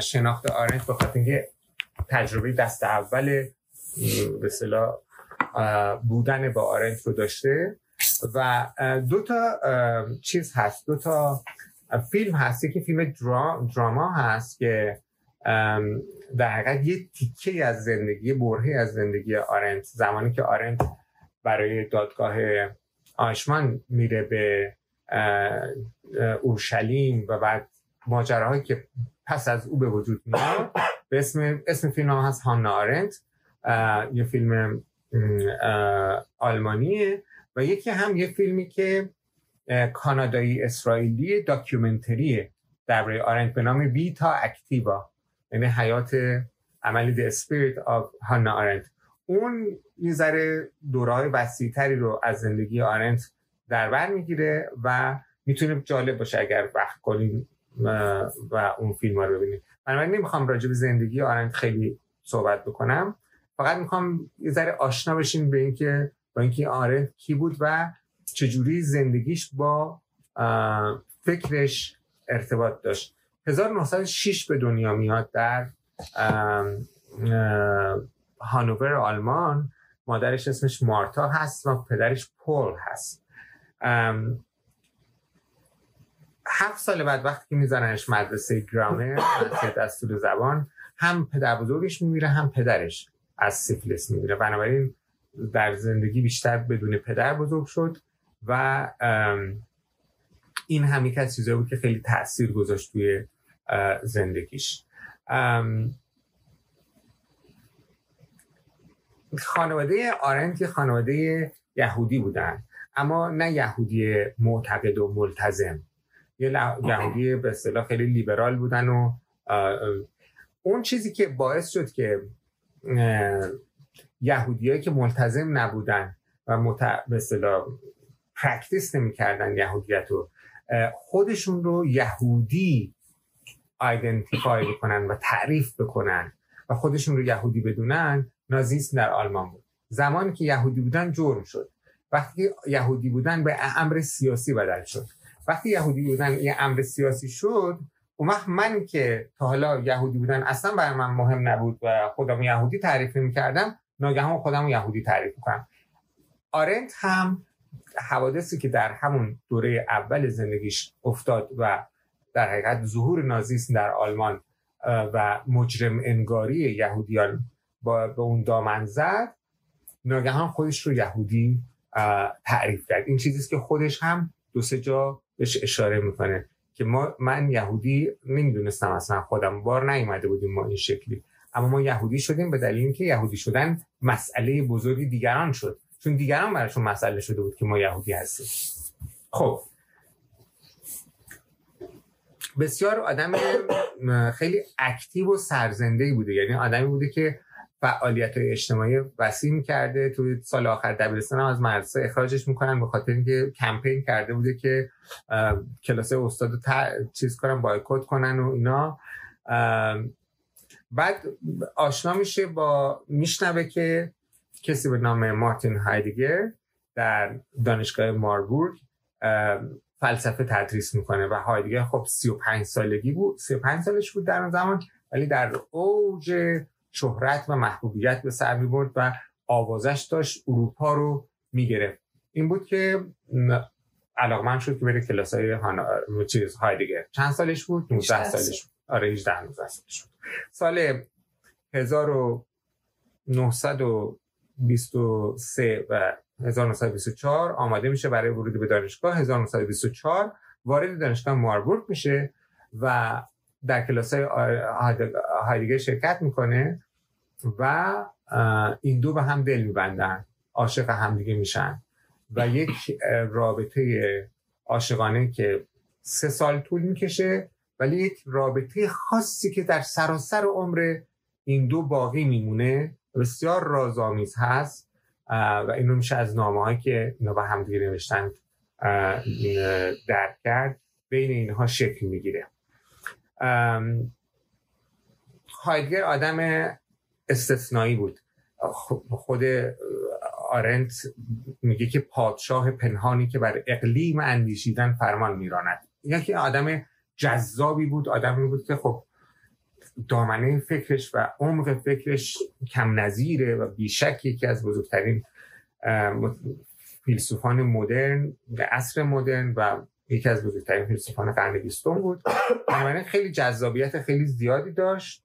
شناخت آرنت به خاطر اینکه تجربه دست اول به بودن با آرنت رو داشته و دو تا چیز هست. دو تا فیلم هست. که فیلم دراما هست که در حقیقت یه تیکه از زندگی برهی از زندگی آرنت زمانی که آرنت برای دادگاه آشمان میره به اورشلیم و بعد ماجراهایی که پس از او به وجود میاد به اسم اسم فیلم هم هست هانا آرنت. یه فیلم آلمانیه و یکی هم یه فیلمی که کانادایی اسرائیلی داکیومنتریه درباره آرنت به نام ویتا اکتیوا یعنی حیات عملی The Spirit of هانا آرنت اون یه ذره دورهای وسیعتری رو از زندگی آرنت در بر می‌گیره و می‌تونه جالب باشه اگر وقت کنیم و اون فیلم رو ببینید من نمی‌خوام راجع به زندگی آرنت خیلی صحبت بکنم. فقط می‌خوام یه ذره آشنا بشین به اینکه با اینکه آرنت کی بود و چجوری زندگیش با فکرش ارتباط داشت. 1906 به دنیا میاد در هانوور آلمان. مادرش اسمش مارتا هست و پدرش پول هست. هفت سال بعد وقتی که میزننش مدرسه گرامر مدرسه دستور زبان هم پدر بزرگش میمیره هم پدرش از سیفلیس میمیره. بنابراین در زندگی بیشتر بدون پدر بزرگ شد و این هم یک از چیزایی بود که خیلی تاثیر گذاشت توی زندگیش. خانواده آرنت یه خانواده یهودی بودن اما نه یهودی معتقد و ملتزم. یه یهودی به اصطلاح خیلی لیبرال بودن و اون چیزی که باعث شد که یهودیایی که ملتزم نبودن و مت... به اصطلاح practice نمی‌کردن یهودیت رو خودشون رو یهودی identify بکنن و تعریف بکنن و خودشون رو یهودی بدونن نازیسم در آلمان بود. زمانی که یهودی بودن جرم شد. وقتی یهودی بودن به امر سیاسی بدل شد. وقتی یهودی بودن یه امر سیاسی شد اون وقت من که تا حالا یهودی بودن اصلا برای من مهم نبود و خودم یهودی تعریف کردم ناگهان خودم یهودی تعریف کنم آرنت هم حوادثی که در همون دوره اول زندگیش افتاد و در حقیقت ظهور نازیسم در آلمان و مجرم انگاری یهودیان با به اون دامن زد. ناگهان خودش رو یهودی تعریف کرد. این چیزیست که خودش هم دو سه جا بهش اشاره می‌کنه که ما من یهودی نمی‌دونستم اصلا خودم بار نیومده بودیم ما این شکلی. اما ما یهودی شدیم به دلیل اینکه یهودی شدن مسئله بزرگی دیگران شد. چون دیگران براشون مسئله شده بود که ما یهودی هستیم. خب بسیار آدم خیلی اکتیو و سرزنده بوده. یعنی آدمی بوده که فعالیت های اجتماعی وسیع کرده توی سال آخر دبیرستان از مدرسه اخراجش می‌کنن به خاطر اینکه کمپین کرده بوده که کلاس استاد چیز کنن بایکوت کنن و اینا. بعد آشنا میشه با میشنوه که کسی به نام مارتین هایدگر در دانشگاه ماربورگ فلسفه تدریس می‌کنه و هایدگر خب 35 سالگی بود. 35 سالش بود در اون زمان ولی در اوج شهرت و محبوبیت به سر می‌برد و آوازش داشت. اروپا رو می‌گرفت. این بود که علاقمند شد که بره کلاس های هانا... چیز هایدگر چند سالش بود؟ 19 سالش بود. آره 18 19 سالش بود. سال 1923 و 1924 آماده میشه برای ورود به دانشگاه. 1924 وارد دانشگاه ماربورگ میشه و در کلاس های هایدگر شرکت می‌کنه و این دو به هم دل میبندن. عاشق همدیگه میشن. و یک رابطه عاشقانه که سه سال طول می‌کشه ولی یک رابطه خاصی که در سراسر عمر این دو باقی میمونه بسیار رازآمیز هست. و اینو میشه از نامه که اینا با همدیگه نوشتن درک کرد. بین اینها شکل می‌گیره. هایدگر آدم استثنایی بود. خود آرنت میگه که پادشاه پنهانی که بر اقلیم اندیشیدن فرمان میراند. یکی آدم جذابی بود آدمی بود که خب دامنه فکرش و عمق فکرش کم نظیره و بیشک یکی از بزرگترین فیلسوفان مدرن و عصر مدرن و یکی از بزرگترین فیلسوفان قرن بیستم بود. بنابراین خیلی جذابیت خیلی زیادی داشت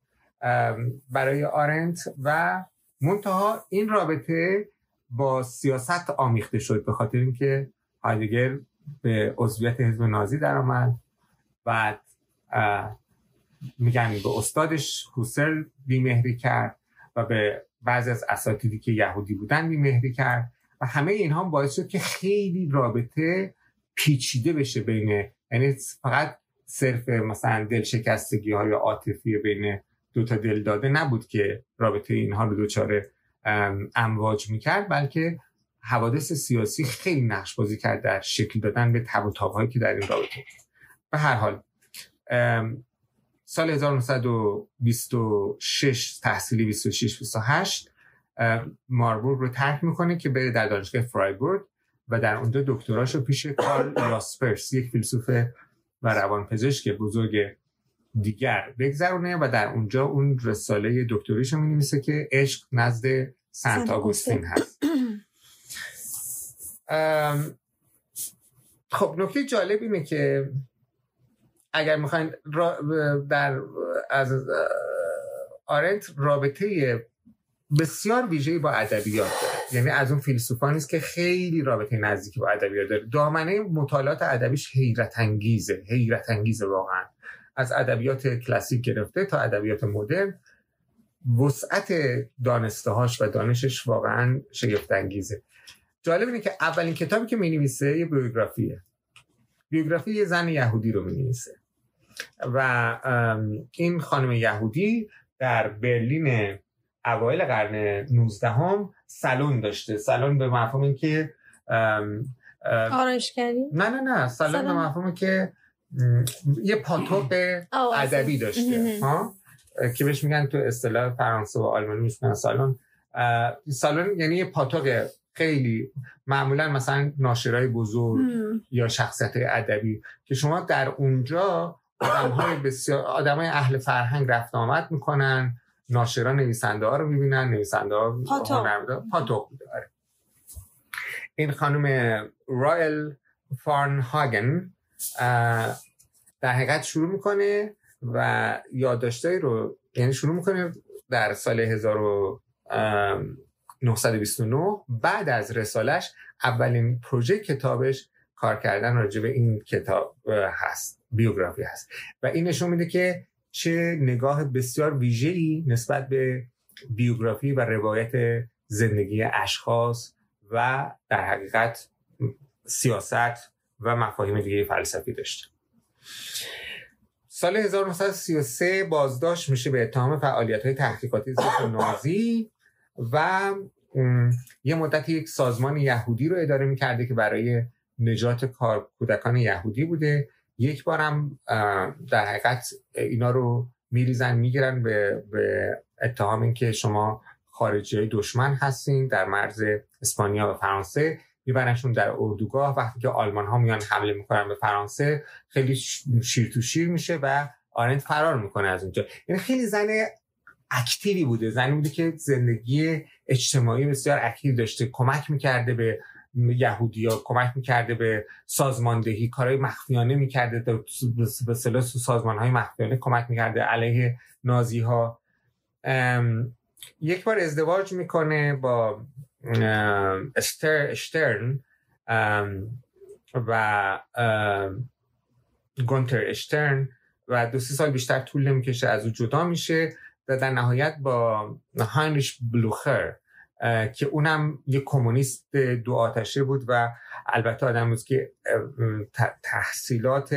برای آرنت و منتها این رابطه با سیاست آمیخته شد به خاطر اینکه هایدگر به عضویت حزب نازی درآمد. بعد میگن به استادش هوسل بیمهری کرد و به بعضی از اساتیدی که یهودی بودن بیمهری کرد و همه اینها باعث شد که خیلی رابطه پیچیده بشه بین یعنی فقط صرف مثلا دل شکستگی های عاطفی بین دو تا دل داده نبود که رابطه اینها رو دوچاره امواج می‌کرد بلکه حوادث سیاسی خیلی نقش بازی کرد در شکل دادن به تب و که در این رابطه به هر حال سال 1926 تحصیلی 26 28 ماربورگ رو ترک می‌کنه که بره در دانشگاه فرایبورگ و در اونجا دکتراش رو پیش کارل یاسپرس یک فیلسوف و روانپزشک بزرگ دیگر بگذرونه و در اونجا اون رساله دکتریش می نویسه که عشق نزد سنت آگوستین هست. خب نکته جالب اینه که اگر می‌خواین در از آرنت رابطه بسیار ویژه‌ای با ادبیات داره. یعنی از اون فیلسوفانی است که خیلی رابطه نزدیکی با ادبیات داره. دامنه مطالعات ادبیش حیرت انگیزه حیرت انگیزه واقعا. از ادبیات کلاسیک گرفته تا ادبیات مدرن وسعت دانسته هاش و دانشش واقعا شگفت انگیزه جالب اینه که اولین کتابی که می نویسه یه بیوگرافیه. بیوگرافی یه زن یهودی رو می نویسه و این خانم یهودی در برلین اوایل قرن 19 هم سالن داشته. سالن به مفهوم اینکه آرایشگری نه نه نه. سالن به مفهوم که یه پاتوق ادبی داشته. ها؟ که بهش میگن تو اصطلاح فرانسه و آلمانی میگن سالن. سالن یعنی یه پاتوق خیلی معمولا مثلا ناشرای بزرگ یا شخصیت ادبی که شما در اونجا آدم های بسیار آدم های اهل فرهنگ رفت آمد می‌کنن ناشران نویسنده ها رو می‌بینن نویسنده ها پاتوق بوده آره. این خانم رایل فارنهاگن در حقیقت شروع می‌کنه و یادداشتایی رو یعنی شروع می‌کنه در سال 929 بعد از رسالش اولین پروژه کتابش کار کردن راجع به این کتاب هست. بیوگرافی هست. و این نشون میده که چه نگاه بسیار ویژه‌ای نسبت به بیوگرافی و روایت زندگی اشخاص و در حقیقت سیاست و مفاهیم دیگه فلسفی داشته. سال 1933 بازداشت میشه به اتهام فعالیت های تحقیقاتی ضد نازی و یه مدت یک سازمان یهودی رو اداره می‌کرده که برای نجات کار کودکان یهودی بوده. یک بارم در حقیقت اینا رو میریزن می‌گیرن به, به اتهام اینکه شما خارجی دشمن هستین در مرز اسپانیا و فرانسه میبرنشون در اردوگاه. وقتی که آلمان ها میان حمله می‌کنن به فرانسه خیلی شیر تو شیر میشه و آرنت فرار می‌کنه از اونجا. یعنی خیلی زن اکتیوی بوده زنی بوده که زندگی اجتماعی بسیار اکتیو داشته کمک می‌کرده به یهودی ها کمک می‌کرده به سازماندهی. کارهای مخفیانه می‌کرده. به سلاس سازمان های مخفیانه کمک می‌کرده علیه نازی ها یک بار ازدواج می‌کنه با استر اشترن و گونتر اشترن و دو سی سال بیشتر طول نمی‌کشه از او جدا میشه. و در نهایت با هاینریش بلوخر. که اونم یه کمونیست دو آتشه بود و البته آدم بود که تحصیلات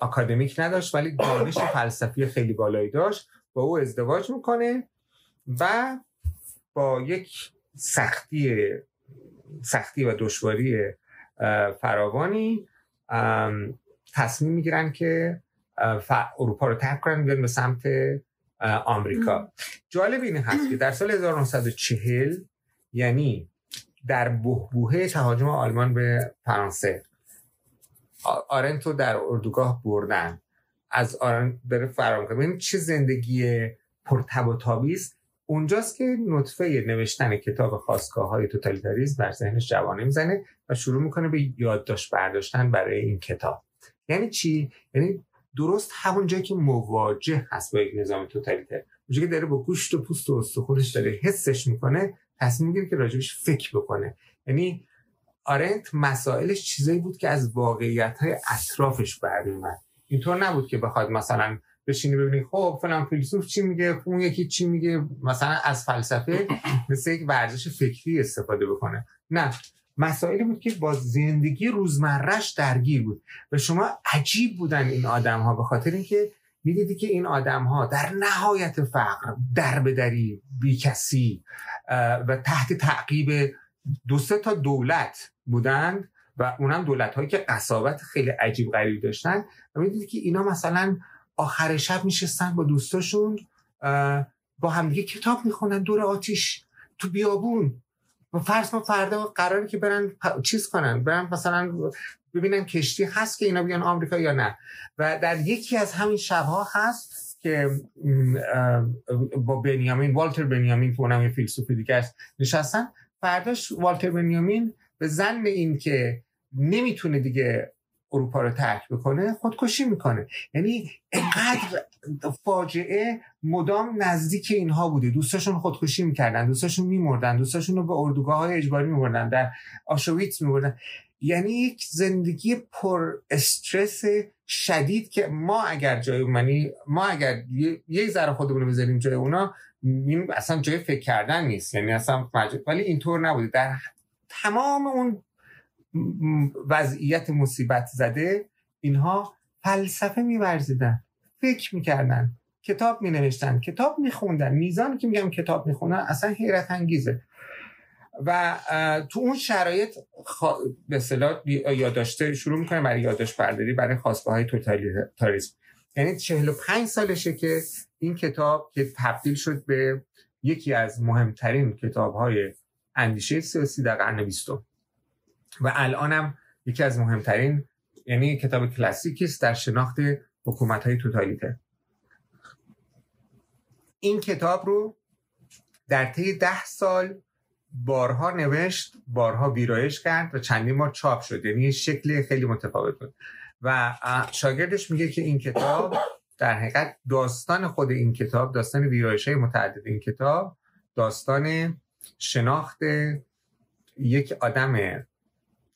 اکادمیک نداشت ولی دانش فلسفی خیلی بالایی داشت با او ازدواج می‌کنه و با یک سختی سختی و دشواری فراوانی تصمیم می‌گیرن که اروپا رو ترک کنن بیان به سمت آمریکا. جالب این هست که در سال 1940 یعنی در بهبوهه تهاجم آلمان به فرانسه. آرنتو در اردوگاه بردن. از آرنت داره فرام کنه چه زندگی پرتب و تابیست اونجاست که نطفه نوشتن کتاب خواستگاه های توتالیتاریزم بر ذهنش جوانه می‌زنه و شروع می‌کنه به یادداشت برداشتن برای این کتاب. یعنی چی؟ یعنی درست همون جایی که مواجه هست با یک نظام توتالیتر. اونجایی که داره با گوشت و پوست و استخونش داره حسش می‌کنه تصمیم می‌گیره که راجبش فکر بکنه. یعنی آرنت مسائلش چیزایی بود که از واقعیت های اطرافش برمیومد اینطور نبود که بخواد مثلا بشینی ببینی خب فلان فیلسوف چی میگه اون یکی چی میگه مثلا از فلسفه مثل یک ورزش فکری استفاده بکنه. نه. مسائلی بود که با زندگی روزمرش درگیر بود. و شما عجیب بودن این آدم ها به خاطر اینکه می‌دیدی که این آدم ها در نهایت فقر در دری بی کسی و تحت تعقیب دو سه تا دولت بودند و اونم دولت هایی که قصابت خیلی عجیب غریب داشتن. و می‌دیدی که اینا مثلا آخر شب میشستن با دوستاشون با همدیگه کتاب می‌خونن دور آتیش تو بیابون. و فرض ما فردا قراره که برن چیز کنن برن مثلا ببینن کشتی هست که اینا بیان آمریکا یا نه. و در یکی از همین شبها هست که با بنیامین والتر بنیامین که اونم یه فیلسوف دیگه است نشستن. فرداش والتر بنیامین به زن این که نمی‌تونه دیگه اروپا رو ترک بکنه خودکشی می‌کنه. یعنی اینقدر فاجعه مدام نزدیک اینها بوده. دوستاشون خودکشی می‌کردن دوستاشون میمردن دوستاشون رو به اردوگاه های اجباری میبردن در آشویتس میبردن. یعنی یک زندگی پر استرس شدید که ما اگر جای منی ما اگر یه ذره خودمون رو بذاریم جای اونا اصلا جای فکر کردن نیست. یعنی اصلا ولی اینطور نبوده. در تمام اون وضعیت مصیبت زده اینها فلسفه میورزیدن فکر می‌کردن کتاب می نوشتن کتاب میخوندن. میزانی که میگم کتاب می‌خونن اصلا حیرت انگیزه. و تو اون شرایط خوا... به اصطلاح یادداشته شروع می‌کنه برای یادداشت برداری برای خواستگاه های توتالیتاریسم. یعنی 45 سالشه که این کتاب که تبدیل شد به یکی از مهمترین کتاب های اندیشه سیاسی در قرن بیستم. و الانم یکی از مهمترین یعنی کتاب کلاسیکی است در شناخت حکومت های توتالیته. این کتاب رو در طی ده سال بارها نوشت بارها ویرایش کرد و چندین بار چاپ شد. یعنی شکل خیلی متفاوت بود. و شاگردش میگه که این کتاب در حقیقت داستان خود این کتاب داستان ویرایش های متعدد این کتاب داستان شناخت یک آدم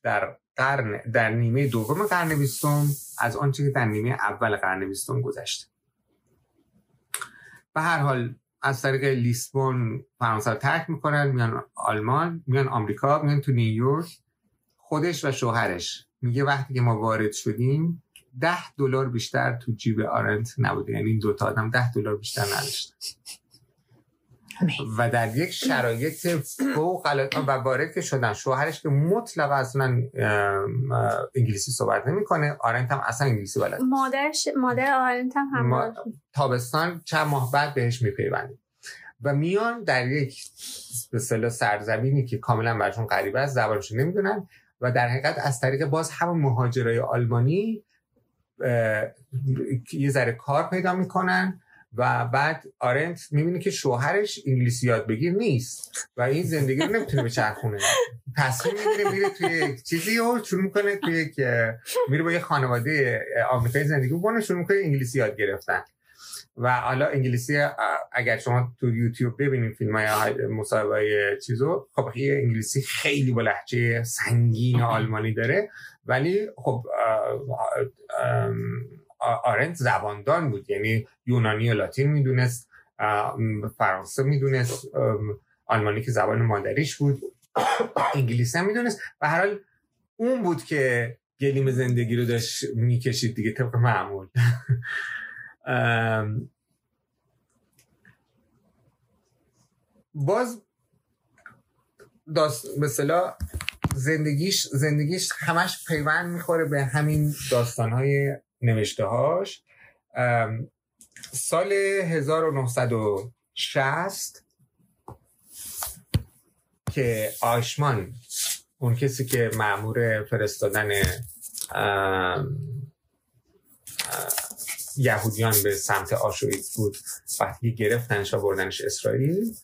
در قرن در نیمه دوم قرن بیستم از آنچه که در نیمه اول قرن بیستم گذشته. به هر حال از طریق لیسبون فرانسه ترک می‌کنن میان آلمان میان آمریکا میان تو نیویورک. خودش و شوهرش میگه وقتی که ما وارد شدیم ده دلار بیشتر تو جیب آرنت نبوده. یعنی این دوتا آدم ده دلار بیشتر نداشتن. و در یک شرایط فوق و وارد که شدن شوهرش که مطلق اصلا انگلیسی صحبت نمی‌کنه آرنت هم اصلا انگلیسی بلد مادرش مادر آرنت هم هم تابستان چند ماه بعد بهش میپیوندیم. و میان در یک به سرزمینی که کاملا برشون غریبه است زبانشون نمی‌دونن و در حقیقت از طریق باز همون مهاجرای آلمانی یه ذره کار پیدا می‌کنن و بعد آرنت می‌بینه که شوهرش انگلیسی یاد بگیر نیست و این زندگی رو نمی‌تونه به چرخونه. تصمیم می‌گیره میره توی چیزی و شروع می‌کنه توی یک میره با یه خانواده آمریکایی زندگی بکنه شروع می‌کنه انگلیسی یاد گرفتن. و حالا انگلیسی اگر شما تو یوتیوب ببینید فیلم های مصاحبه چیزو خب یه انگلیسی خیلی با لحجه سنگین آلمانی داره. ولی خب آرنت زباندان بود. یعنی یونانی و لاتین می‌دونست فرانسه می‌دونست آلمانی که زبان مادریش بود انگلیسی هم می‌دونست. و هر حال اون بود که گلیم زندگی رو داشت می‌کشید دیگه طبق معمول. باز داست مثلا زندگیش زندگیش همش پیوند می‌خوره به همین داستانهای نوشته هاش سال 1960 که آشمان اون کسی که معمور فرستادن یهودیان به سمت آشویتس بود وقتی گرفتنش و بردنش اسرائیل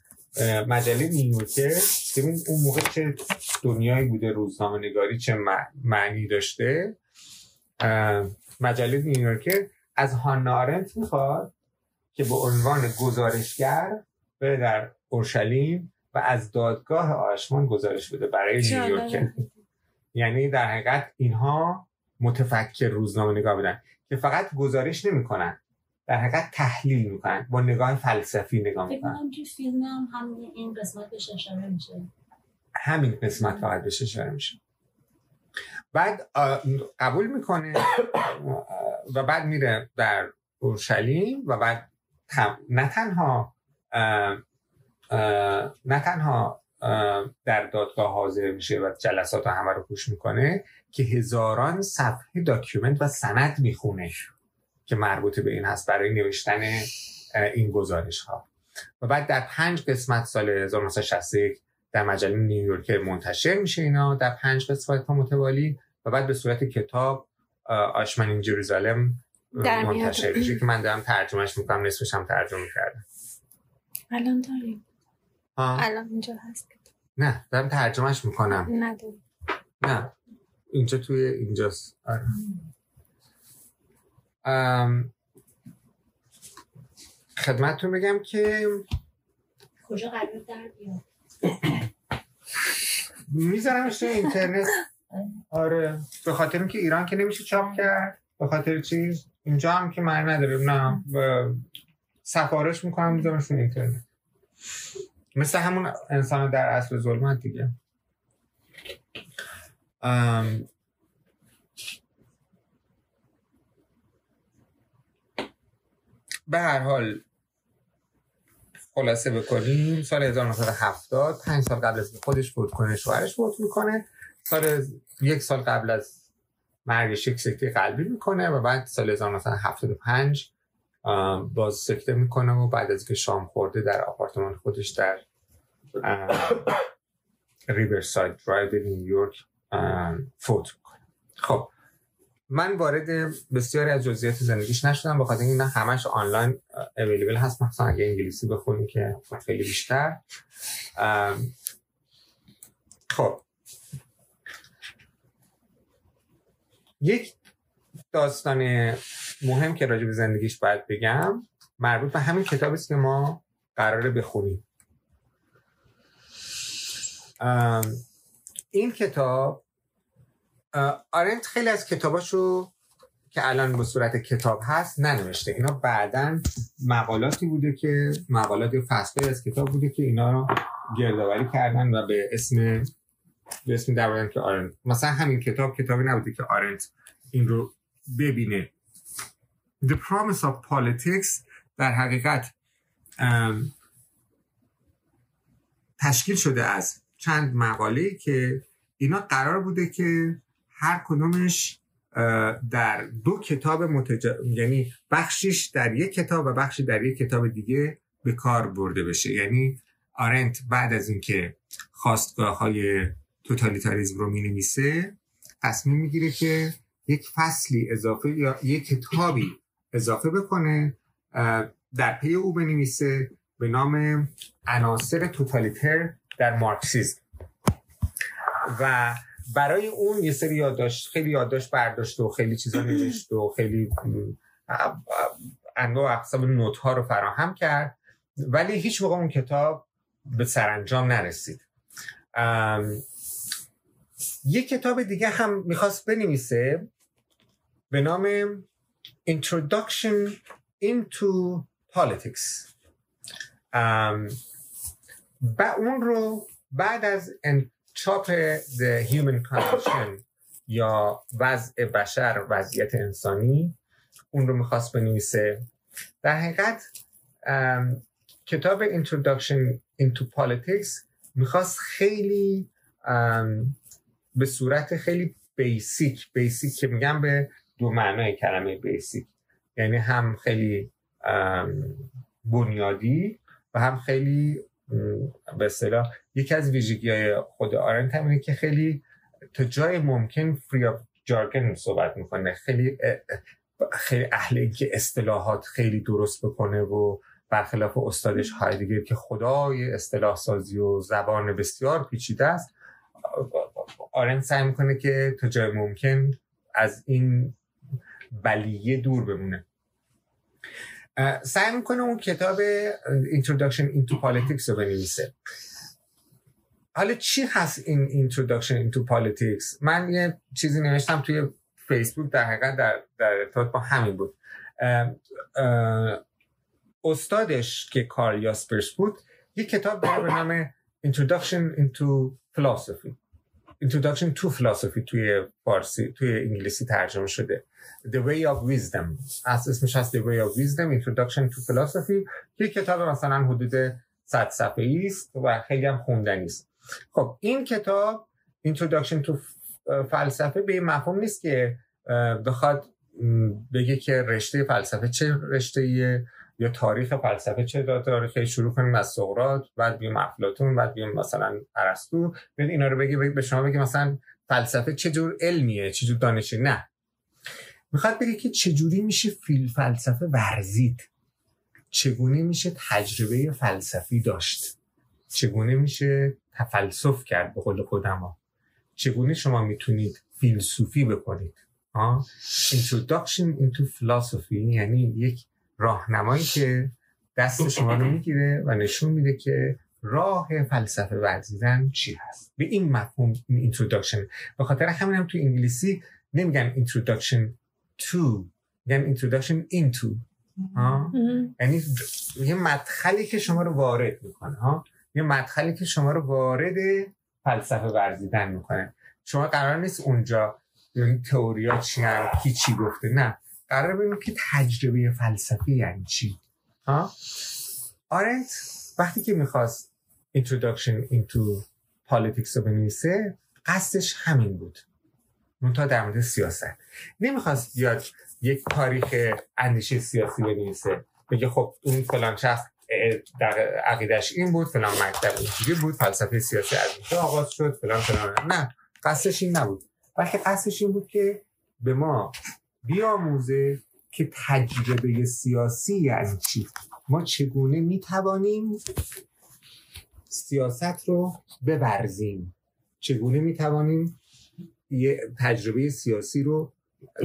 مجله نیویورکر ببین اون موقع چه دنیایی بوده روزنامه نگاری چه معنی داشته. مجله نیویورکر از هانا آرنت می‌خواد که به عنوان گزارشگر بره در اورشلیم و از دادگاه آشمان گزارش بده برای نیویورکر. یعنی در حقیقت اینها متفکر روزنامه نگاه بودن که فقط گزارش نمی‌کنن در حقیقت تحلیل می‌کنن با نگاه فلسفی نگاه می‌کنن. فیلم هم همین این قسمت بهش اشاره میشه. همین قسمت فقط بهش اشاره میشه. بعد قبول می‌کنه و بعد میره در اورشلیم و بعد نه تنها نه تنها در دادگاه حاضر میشه و جلسات همه رو گوش می‌کنه که هزاران صفحه داکیومنت و سند می‌خونه که مربوط به این هست برای نوشتن این گزارش ها و بعد در پنج قسمت سال 1961 در مجله نیویورک منتشر میشه اینا در پنج قسمت متوالی و بعد به صورت کتاب آشمن این جروزالم منتشر میشه که من دارم ترجمهش می‌کنم نصفش هم ترجمه کردم الان داریم الان اینجا هست. نه دارم ترجمهش می‌کنم. نداریم نه اینجا توی اینجاست. آره. خدمتتون بگم که کجا قرار در بیاد؟ میذارمش تو اینترنت. آره. به خاطر اینکه ایران که نمیشه چاپ کرد به خاطر چیز اینجا هم که معنی نداره. نه. سفارش می‌کنم میذارمش تو اینترنت. مثل همون انسان در اصل ظلمت دیگه. به هر حال خلاصه بکنیم سال 1970 پنج سال قبل از خودش فوت کنه شوهرش فوت می‌کنه. سال یک سال قبل از مرگش یک سکته قلبی می‌کنه و بعد سال 1975 باز سکته می‌کنه و بعد از که شام خورده در آپارتمان خودش در ریورساید درایو نیویورک فوت می‌کنه. خب من وارد بسیاری از جزئیات زندگیش نشدم به خاطر اینکه همش آنلاین اویلیبل هست. مثلا اگه انگلیسی بخونی که خیلی بیشتر. خب. یک داستان مهم که راجع به زندگیش باید بگم مربوط به همین کتابی است که ما قراره بخونیم. این کتاب آرنت خیلی از کتاباشو که الان به صورت کتاب هست ننوشته. اینا بعدا مقالاتی بوده که مقالات فصلی از کتاب بوده که اینا رو گردآوری کردن و به اسم به اسم در که آرنت. مثلا همین کتاب کتابی نبوده که آرنت این رو ببینه. The Promise of Politics در حقیقت تشکیل شده از چند مقاله که اینا قرار بوده که هر کدومش در دو کتاب متج... یعنی بخشیش در یک کتاب و بخشی در یک کتاب دیگه به کار برده بشه. یعنی آرنت بعد از اینکه خواستگاه های توتالیتاریزم رو می نویسه تصمیم می‌گیره که یک فصلی اضافه یا یک کتابی اضافه بکنه در پی او بنویسه به نام عناصر توتالیتر در مارکسیزم. و برای اون یه سری یادداشت خیلی یادداشت برداشت و خیلی چیزا نوشت و خیلی انواع اقسام نوت ها رو فراهم کرد. ولی هیچ موقع اون کتاب به سرانجام نرسید. یه کتاب دیگه هم می‌خواست بنویسه به نام Introduction into Politics. و اون رو بعد از چاپ The Human Condition یا وضع بشر وضعیت انسانی اون رو می‌خواست بنویسه. در حقیقت کتاب Introduction into Politics می‌خواست خیلی به صورت خیلی basic basic که میگم به دو معنای کلمه basic یعنی هم خیلی بنیادی و هم خیلی به اصطلاح یکی از ویژگی های خود آرنت هم که خیلی تا جای ممکن free of jargon صحبت می‌کنه. خیلی خیلی اهل که اصطلاحات خیلی درست بکنه و برخلاف استادش هایدگر که خدای اصطلاح سازی و زبان بسیار پیچیده است. آرنت سعی می‌کنه که تا جای ممکن از این بلیه دور بمونه. سعی می‌کنه اون کتاب Introduction into Politics رو بنویسه. حالا چی هست این Introduction into Politics من یه چیزی نوشتم توی فیسبوک در حقیقت در, در ارتباط با همین بود. استادش که کار یاسپرس بود یه کتاب داره به نام Introduction into Philosophy. Introduction to Philosophy توی فارسی توی انگلیسی ترجمه شده. The Way of Wisdom. از اسمش هست The Way of Wisdom Introduction to Philosophy. که کتاب مثلا حدود 100 صفحه است و خیلی هم خوندنی است. خب این کتاب Introduction to فلسفه به مفهوم نیست که بخواد بگه که رشته فلسفه چه رشته یا تاریخ فلسفه چه تاریخی شروع کنیم از سقراط بعد بیم افلاطون بعد بیم مثلا ارسطو. بعد اینا رو بگه به شما بگه مثلا فلسفه چه جور علمیه چه جور دانشی. نه. می‌خواد بگه که چجوری میشه فیل فلسفه ورزید؟ چگونه میشه تجربه فلسفی داشت؟ چگونه میشه تفلسف کرد به قول خودم چگونه شما می‌تونید فیلسوفی بکنید؟ Introduction into Philosophy یعنی یک راهنمایی که دست شما رو می‌گیره و نشون میده که راه فلسفه ورزیدن چی هست. به این مفهوم این introduction. به خاطر همین هم تو انگلیسی نمیگن introduction to. میگن introduction into. یعنی یه مدخلی که شما رو وارد می‌کنه ها؟ یه مدخلی که شما رو وارد فلسفه ورزیدن می‌کنه. شما قرار نیست اونجا این تئوریا چی هم کی چی گفته نه. قرار ببینیم که تجربه فلسفی یعنی چی. ها؟ آرنت وقتی که می‌خواست introduction into politics رو بنویسه قصدش همین بود. منتها در مورد سیاست. نمی‌خواست بیاد یک تاریخ اندیشه سیاسی بنویسه. بگه خب اون فلان شخص در عقیدش این بود فلان مکتب اینجوری بود فلسفه سیاسی از اینجا آغاز شد فلان فلان. نه قصدش این نبود. بلکه قصدش این بود که به ما بیاموزه که تجربه سیاسی یعنی چی؟ ما چگونه می‌توانیم سیاست رو ببرزیم؟ چگونه می‌توانیم یه تجربه سیاسی رو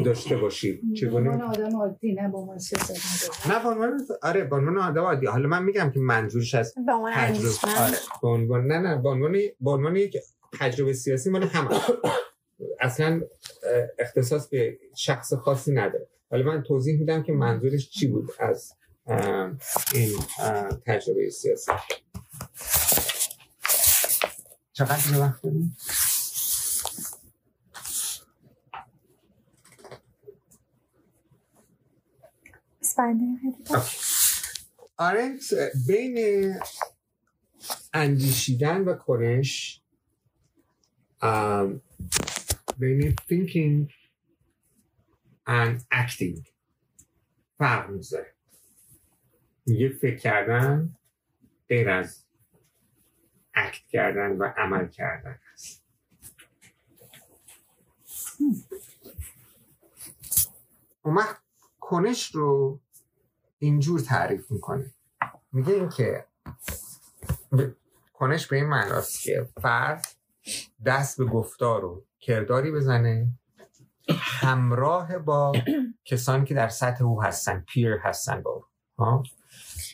داشته باشید چگونه؟ آدم عادی نه با عنوان نه به عنوان آره به عنوان آدم عادی. حالا من میگم که منظورش از تجربه. آره به عنوان نه نه به عنوان به عنوان یک تجربه سیاسی مال هم اصلا اختصاص به شخص خاصی نداره. ولی من توضیح میدم که منظورش چی بود از این تجربه سیاسی. چقدر وقت داریم؟ آرنت بین اندیشیدن و کنش بین thinking and acting. فرق می‌ذاره. میگه فکر کردن غیر از اکت کردن و عمل کردن هست اون کنش رو اینجور تعریف می‌کنه. میگه اینکه کنش به این معناست که فرد دست به گفتار و کرداری بزنه همراه با کسانی که در سطح او هستن پیر هستن با او.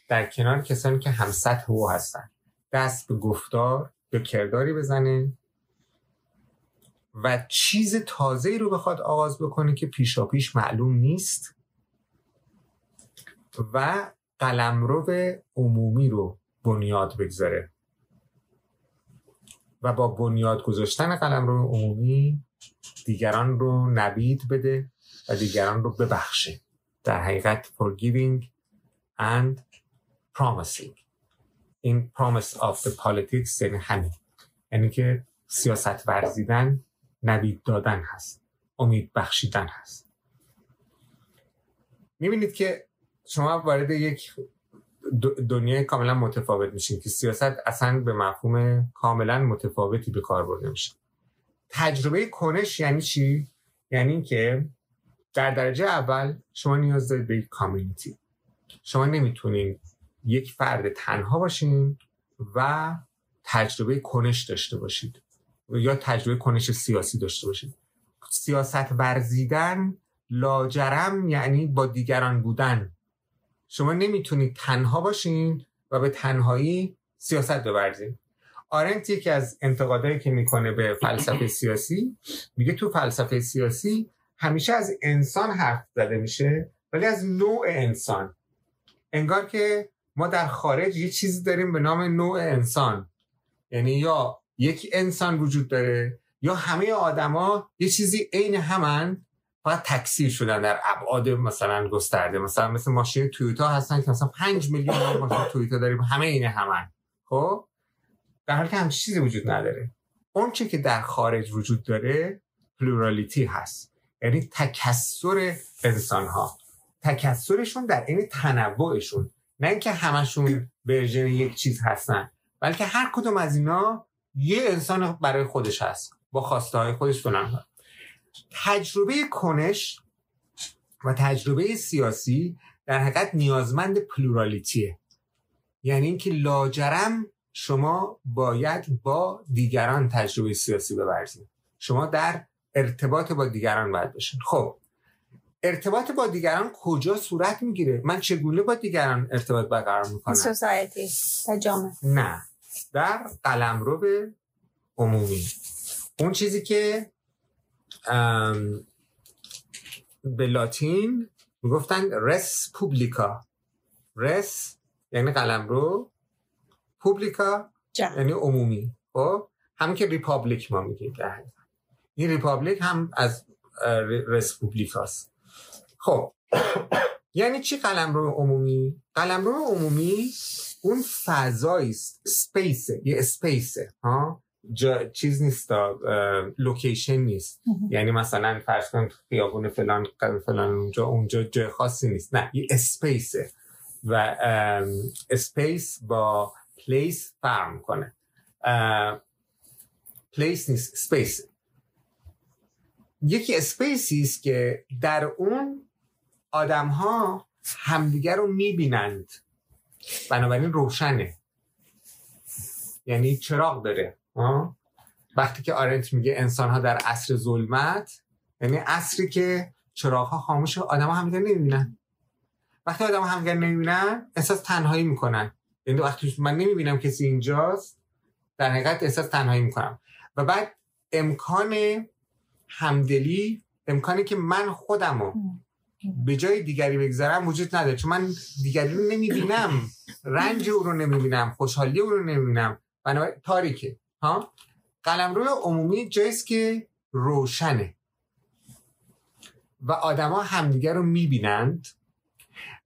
در کنار کسانی که هم سطح او هستن. دست به گفتار به کرداری بزنه و چیز تازه رو بخواد آغاز بکنه که پیشا پیش معلوم نیست. و قلمرو عمومی رو بنیاد بگذاره. و با بنیاد گذاشتن قلم رو عمومی دیگران رو نبید بده و دیگران رو ببخشه. در حقیقت forgiving and promising. این promise of the politics یعنی همین. یعنی که سیاست ورزیدن نبید دادن هست. امید بخشیدن هست. می‌بینید که شما وارد یک دنیای کاملا متفاوت میشین که سیاست اصلا به مفهوم کاملا متفاوتی به کار برده میشه. تجربه کنش یعنی چی؟ یعنی که در درجه اول شما نیاز دارید به یک کامیونیتی. شما نمی‌تونید یک فرد تنها باشین و تجربه کنش داشته باشید یا تجربه کنش سیاسی داشته باشید. سیاست ورزیدن لاجرم یعنی با دیگران بودن. شما نمی‌تونید تنها باشین و به تنهایی سیاست ببرزید آرنت یکی از انتقادهایی که می‌کنه به فلسفه سیاسی میگه تو فلسفه سیاسی همیشه از انسان حرف زده میشه ولی از نوع انسان. انگار که ما در خارج یه چیزی داریم به نام نوع انسان. یعنی یا یک انسان وجود داره یا همه آدما یه چیزی عین همن فقط تکثیر شدن در ابعاد مثلا گسترده مثلا مثل ماشین تویوتا هستن که مثلا 5 میلیون ماشین تویوتا داریم همه اینه همن خب؟ در حالی که هم چیزی وجود نداره. اون چه که در خارج وجود داره پلورالیتی هست. یعنی تکسر انسان ها تکسرشون در این تنوعشون. نه اینکه همشون ورژن یک چیز هستن بلکه هر کدوم از اینا یه انسان برای خودش هست. با خواسته های خودش تجربه کنش و تجربه سیاسی در حقیقت نیازمند پلورالیتیه. یعنی اینکه لاجرم شما باید با دیگران تجربه سیاسی ببرزید. شما در ارتباط با دیگران باید باشین. خب ارتباط با دیگران کجا صورت می‌گیره؟ من چگونه با دیگران ارتباط برقرار می‌کنم؟ سوسایتی جامعه. نه در قلمرو عمومی. اون چیزی که به لاتین می‌گفتن رس پوبلیکا رس یعنی قلم رو publica یعنی عمومی. خب؟ همین که republic ما میگیم این republic هم از res publica ست خب. یعنی چی قلمرو عمومی؟ قلمرو عمومی اون فضایی است. space ه یه space ه ها؟ جا چیز نیست location نیست. یعنی مثلا فرض کن خیابون فلان فلان اونجا اونجا جای خاصی نیست. نه یه space ه. و space با place فرق می‌کنه. place نیست space. یه space ی است که در اون آدم ها همدیگر رو می‌بینند. بنابراین روشنه. یعنی چراغ داره. وقتی که آرنت میگه انسان ها در عصر ظلمت یعنی عصری که چراغ ها خاموش آدم ها همدیگر نمی‌بینن. وقتی آدم ها همدیگر نمی‌بینن احساس تنهایی می‌کنن. یعنی وقتی من نمی‌بینم کسی اینجاست در حقیقت احساس تنهایی می‌کنم. و بعد امکان همدلی امکانی که من خودم رو به جای دیگری بگذارم وجود نداره. چون من دیگری رو نمی‌بینم. رنج او رو نمی‌بینم. خوشحالی او رو نمی‌بینم. بنابراین تاریکه. ها؟ قلمرو عمومی جاییست که روشنه. و آدما همدیگر رو می‌بینند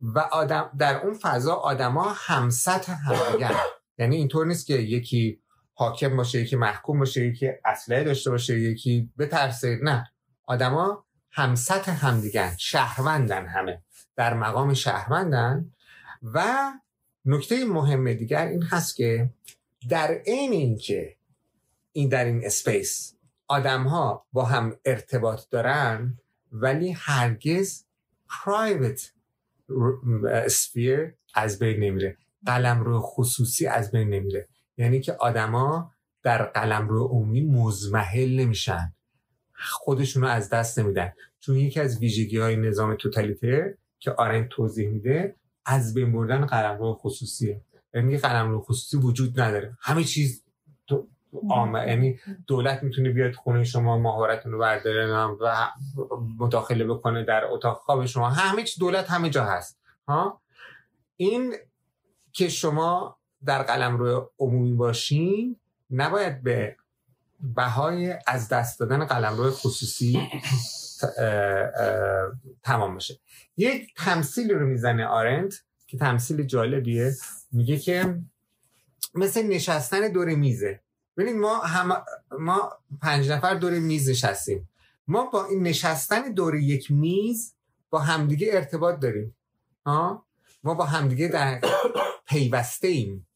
و آدم در اون فضا آدما همسط همدیگر یعنی اینطور نیست که یکی حاکم باشه یکی محکوم باشه یکی اسلحه داشته باشه یکی بترسه. نه. آدما همسط همدیگر شهروندن همه. در مقام شهروندن. و نکته مهم دیگر این هست که در عین اینکه این در این space آدم ها با هم ارتباط دارن ولی هرگز private sphere از بین نمیره. قلمرو خصوصی از بین نمیره. یعنی که آدما در قلمرو عمومی مضمحل نمیشن. خودشون رو از دست نمیدن. چون یکی از ویژگی های نظام توتالیتر که آرنت توضیح میده از بین بردن قلمرو خصوصیه. یعنی قلم رو خصوصی وجود نداره. همه چیز آمه یعنی دولت می‌تونه بیاد خونه شما مهارتتون رو برداره و مداخله بکنه در اتاق خواب شما. همه چی دولت همه جا هست. ها؟ این که شما در قلم رو عمومی باشین نباید به بهای از دست دادن قلم رو خصوصی تمام بشه. یک تمثیل رو می‌زنه آرند که تمثیل جالبیه. میگه که مثل نشستن دور میزه. ببینید ما هم ما پنج نفر دور میز نشستیم. ما با این نشستن دور یک میز با همدیگه ارتباط داریم. ها؟ ما با همدیگه در پیوسته ایم.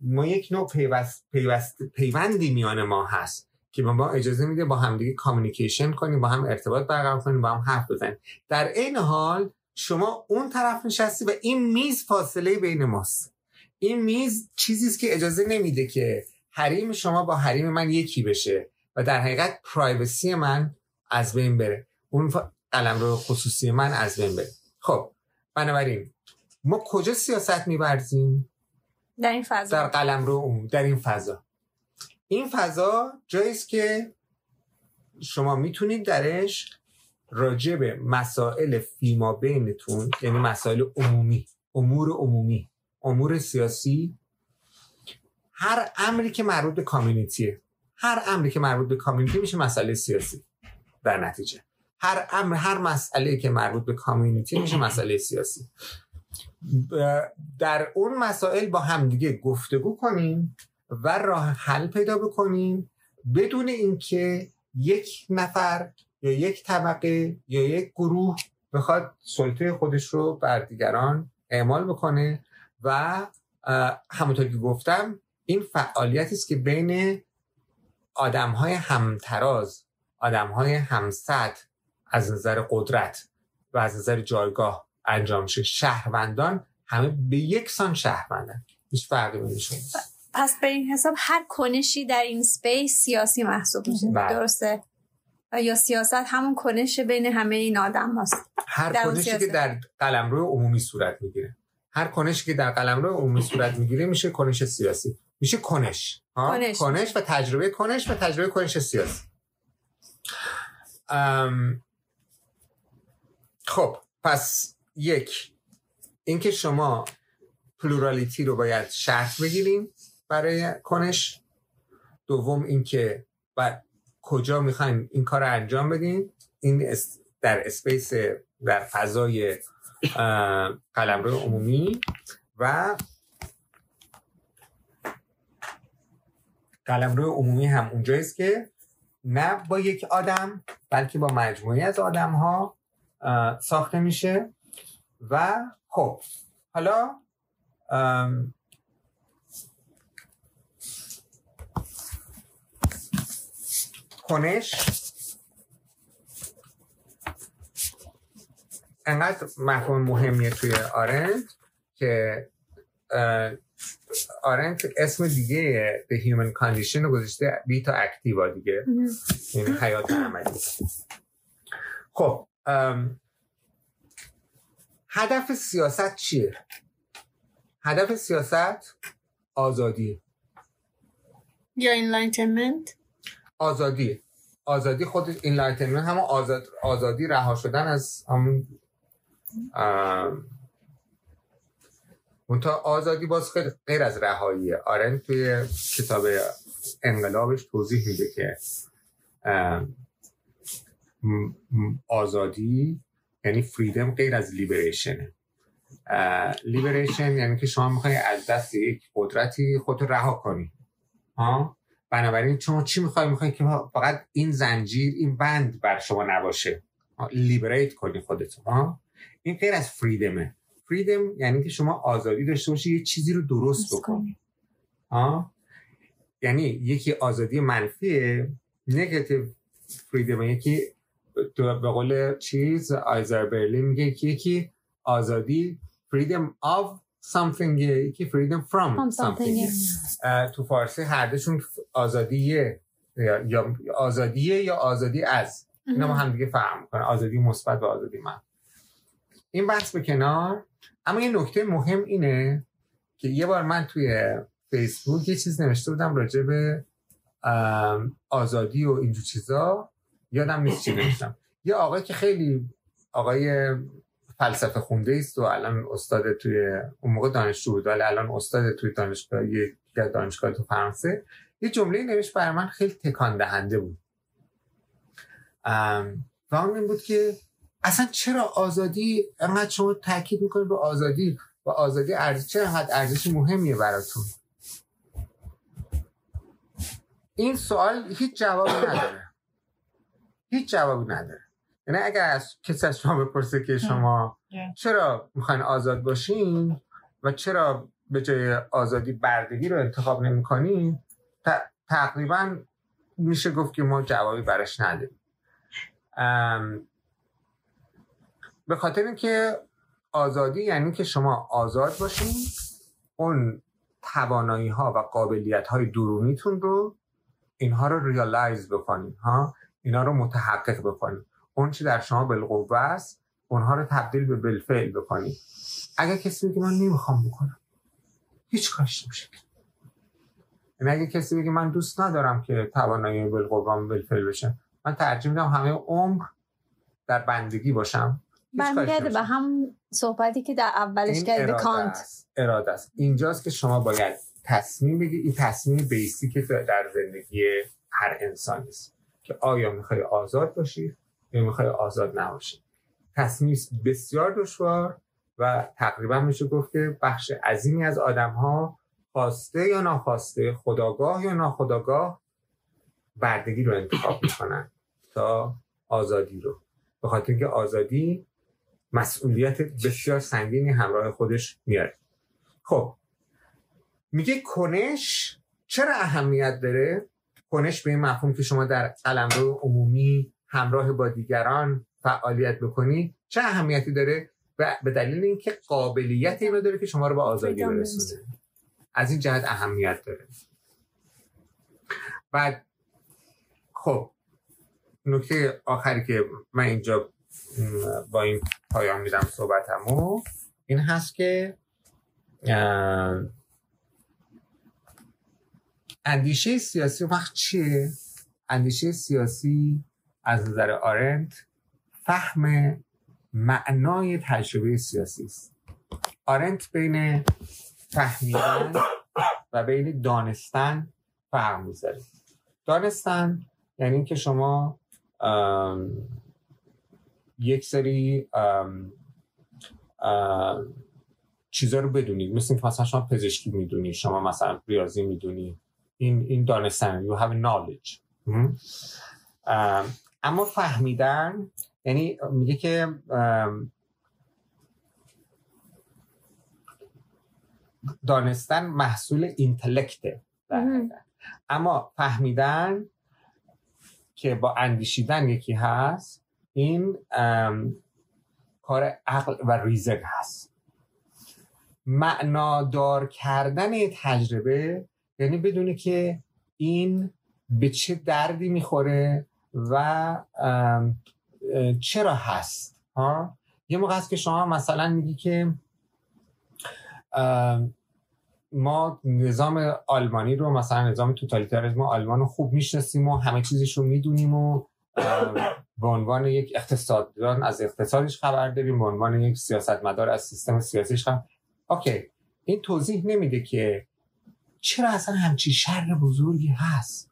ما یک نوع پیوست, پیوست پیوندی میان ما هست که ما اجازه میده با همدیگه کامیکیشن کنیم با هم ارتباط برقرار کنیم با هم حرف بزنیم. در این حال شما اون طرف نشستی و این میز فاصله بین ماست. این میز چیزی است که اجازه نمیده که حریم شما با حریم من یکی بشه و در حقیقت پرایوسی من از بین بره. اون قلم رو خصوصی من از بین بره. خب بنابراین ما کجا سیاست میبرزیم در این فضا. در قلم رو در این فضا. این فضا جاییست که شما می‌تونید درش راجع به مسائل فیما بینتون یعنی مسائل عمومی امور عمومی امور سیاسی هر امری که مربوط به کامیونیتیه. هر امری که مربوط به کامیونیتی میشه مسئله سیاسی. در نتیجه. هر امر هر مسئله که مربوط به کامیونیتی میشه مسئله سیاسی. در اون مسائل با همدیگه گفتگو کنیم و راه حل پیدا بکنیم بدون اینکه یک نفر یا یک طبقه یا یک گروه بخواد سلطه خودش رو بر دیگران اعمال بکنه و همونطور که گفتم این فعالیتی است که بین آدم های همتراز آدم های همسط از نظر قدرت و از نظر جایگاه انجام میشه. شهروندان همه به یک سان شهروندن. هیچ فرقی بین پس به این حساب هر کنشی در این سپیس سیاسی محسوب میشه. بله. درسته؟ و یا سیاست همون کنش بین همه این آدم هست هر کنشی که در قلمرو عمومی صورت می‌گیره. هر کنشی که در قلمرو عمومی صورت می‌گیره میشه کنش سیاسی. میشه کنش کنش. کنش و تجربه کنش و تجربه کنش سیاسی. خب پس یک اینکه شما plurality رو باید شرط بگیریم برای کنش. دوم اینکه و کجا می‌خوایم این کار رو انجام بدیم این در space در فضای قلمرو عمومی و قلمرو عمومی هم اونجاییست که نه با یک آدم بلکه با مجموعی از آدم ها ساخته میشه. و خب حالا کنش. انقدر مفهوم مهمیه توی آرنت که آرنت اسم دیگه به Human Condition رو گذاشته vita activa دیگه. یعنی حیات عملی. خب هدف سیاست چیه؟ هدف سیاست آزادی یا enlightenment آزادی آزادی خود enlightenment هم آزاد آزادی رها شدن از همون منتها آزادی باز غیر از رهاییه. آرنت توی کتاب انقلابش توضیح میده که آزادی یعنی فریدم غیر از لیبریشنه لیبریشن یعنی که شما می‌خوای از دست یک قدرتی خودتو رها کنی. ها؟ بنابراین شما چی می‌خوای؟ می‌خوای که فقط این زنجیر این بند بر شما نباشه. لیبریت کنی خودتو. ها؟ این غیر از فریدمه فریدم یعنی که شما آزادی داشته باشی یه چیزی رو درست بکنی. ها یعنی یکی آزادی منفیه نگاتیو فریدم یکی به قول چیز آیزر برلین میگه که یکی آزادی freedom of something یکی freedom from, something, تو فارسی هر دوشون آزادیه یا آزادیه یا آزادی از. اینا ما هم دیگه فهم کنه آزادی مثبت و آزادی من این بحث به کنار اما یه نکته مهم اینه که یه بار من توی فیسبوک یه چیز نوشته بودم راجع به آزادی و اینجور چیزا. یادم نیست چی نوشتم. یه آقای که خیلی آقای فلسفه خونده است و الان استاد توی اون موقع دانشجو بود ولی الان استاد توی دانشگاه یک دانشگاه تو فرانسه. یه جمله نوشت برای من خیلی تکان دهنده بود و اون این بود که اصلا چرا آزادی انقدر شما تاکید می‌کنید به آزادی و آزادی ارزش چرا انقدر ارزش مهمیه براتون؟ این سوال هیچ جوابی نداره. هیچ جوابی نداره. یعنی اگر از کسی از شما بپرسه که شما چرا می‌خواین آزاد باشین و چرا به جای آزادی بردگی رو انتخاب نمی‌کنین تقریبا میشه گفت که ما جوابی براش نداریم. به خاطر اینکه آزادی یعنی که شما آزاد باشین اون توانایی ها و قابلیت های درونیتون رو اینها رو ریالایز بکنین ها؟ اینا رو متحقق بکنین. اون چی در شما بالقوه است اونها رو تبدیل به بالفعل بکنید اگر کسی بگه من نمی‌خوام بکنم هیچ کارش نمیشه یعنی اگه کسی بگه من دوست ندارم که توانایی بالقوام بالفعل بشه من ترجیح میدم همه عمر در بندگی باشم. برمیگرده به هم صحبتی که در اولش کرده کانت. است. اراده است. اینجاست که شما باید تصمیم بگی این تصمیم بیسی که در زندگی هر انسانی است که آیا می‌خوای آزاد باشی یا می‌خوای آزاد نباشی. تصمیم بسیار دشوار و تقریبا میشه گفت که بخش عظیمی از آدم ها خواسته یا ناخواسته خداگاه یا ناخداگاه بردگی رو انتخاب می‌کنن تا آزادی رو. به خاطر اینکه آزادی مسئولیت بسیار سنگینی همراه خودش میاره. خب میگه کنش چرا اهمیت داره؟ کنش به این مفهوم که شما در قلمرو عمومی همراه با دیگران فعالیت بکنی چه اهمیتی داره؟ به دلیل اینکه قابلیت اینو داره که شما رو به آزادی برسونه. از این جهت اهمیت داره. بعد خب نکته آخری که من اینجا با این پایان میدم صحبتمو. این هست که اندیشه سیاسی وقت چیه؟ اندیشه سیاسی از نظر آرنت فهم معنای تجربه سیاسی است. آرنت بین فهمیدن و بین دانستن فرق می‌ذاره. دانستن یعنی که شما یک سری چیزا رو بدونید مثل مثلا شما پزشکی می‌دونی شما مثلا ریاضی می‌دونی. این این دانستن you have knowledge. اما فهمیدن یعنی میگه که دانستن محصول اینتلکته. اما فهمیدن که با اندیشیدن یکی هست این کار عقل و ریزق هست. معنادار کردن تجربه یعنی بدونه که این به چه دردی می‌خوره و چرا هست ها؟ یه موقع هست که شما مثلا میگی که ما نظام آلمانی رو مثلا نظام توتالیتاریسم آلمان رو خوب می‌شناسیم و همه چیزش رو می‌دونیم و به عنوان یک اقتصاددان از اقتصادش خبر داریم به عنوان یک سیاستمدار از سیستم سیاسیش خبر. اوکی این توضیح نمیده که چرا اصلا همچی شر بزرگی هست؟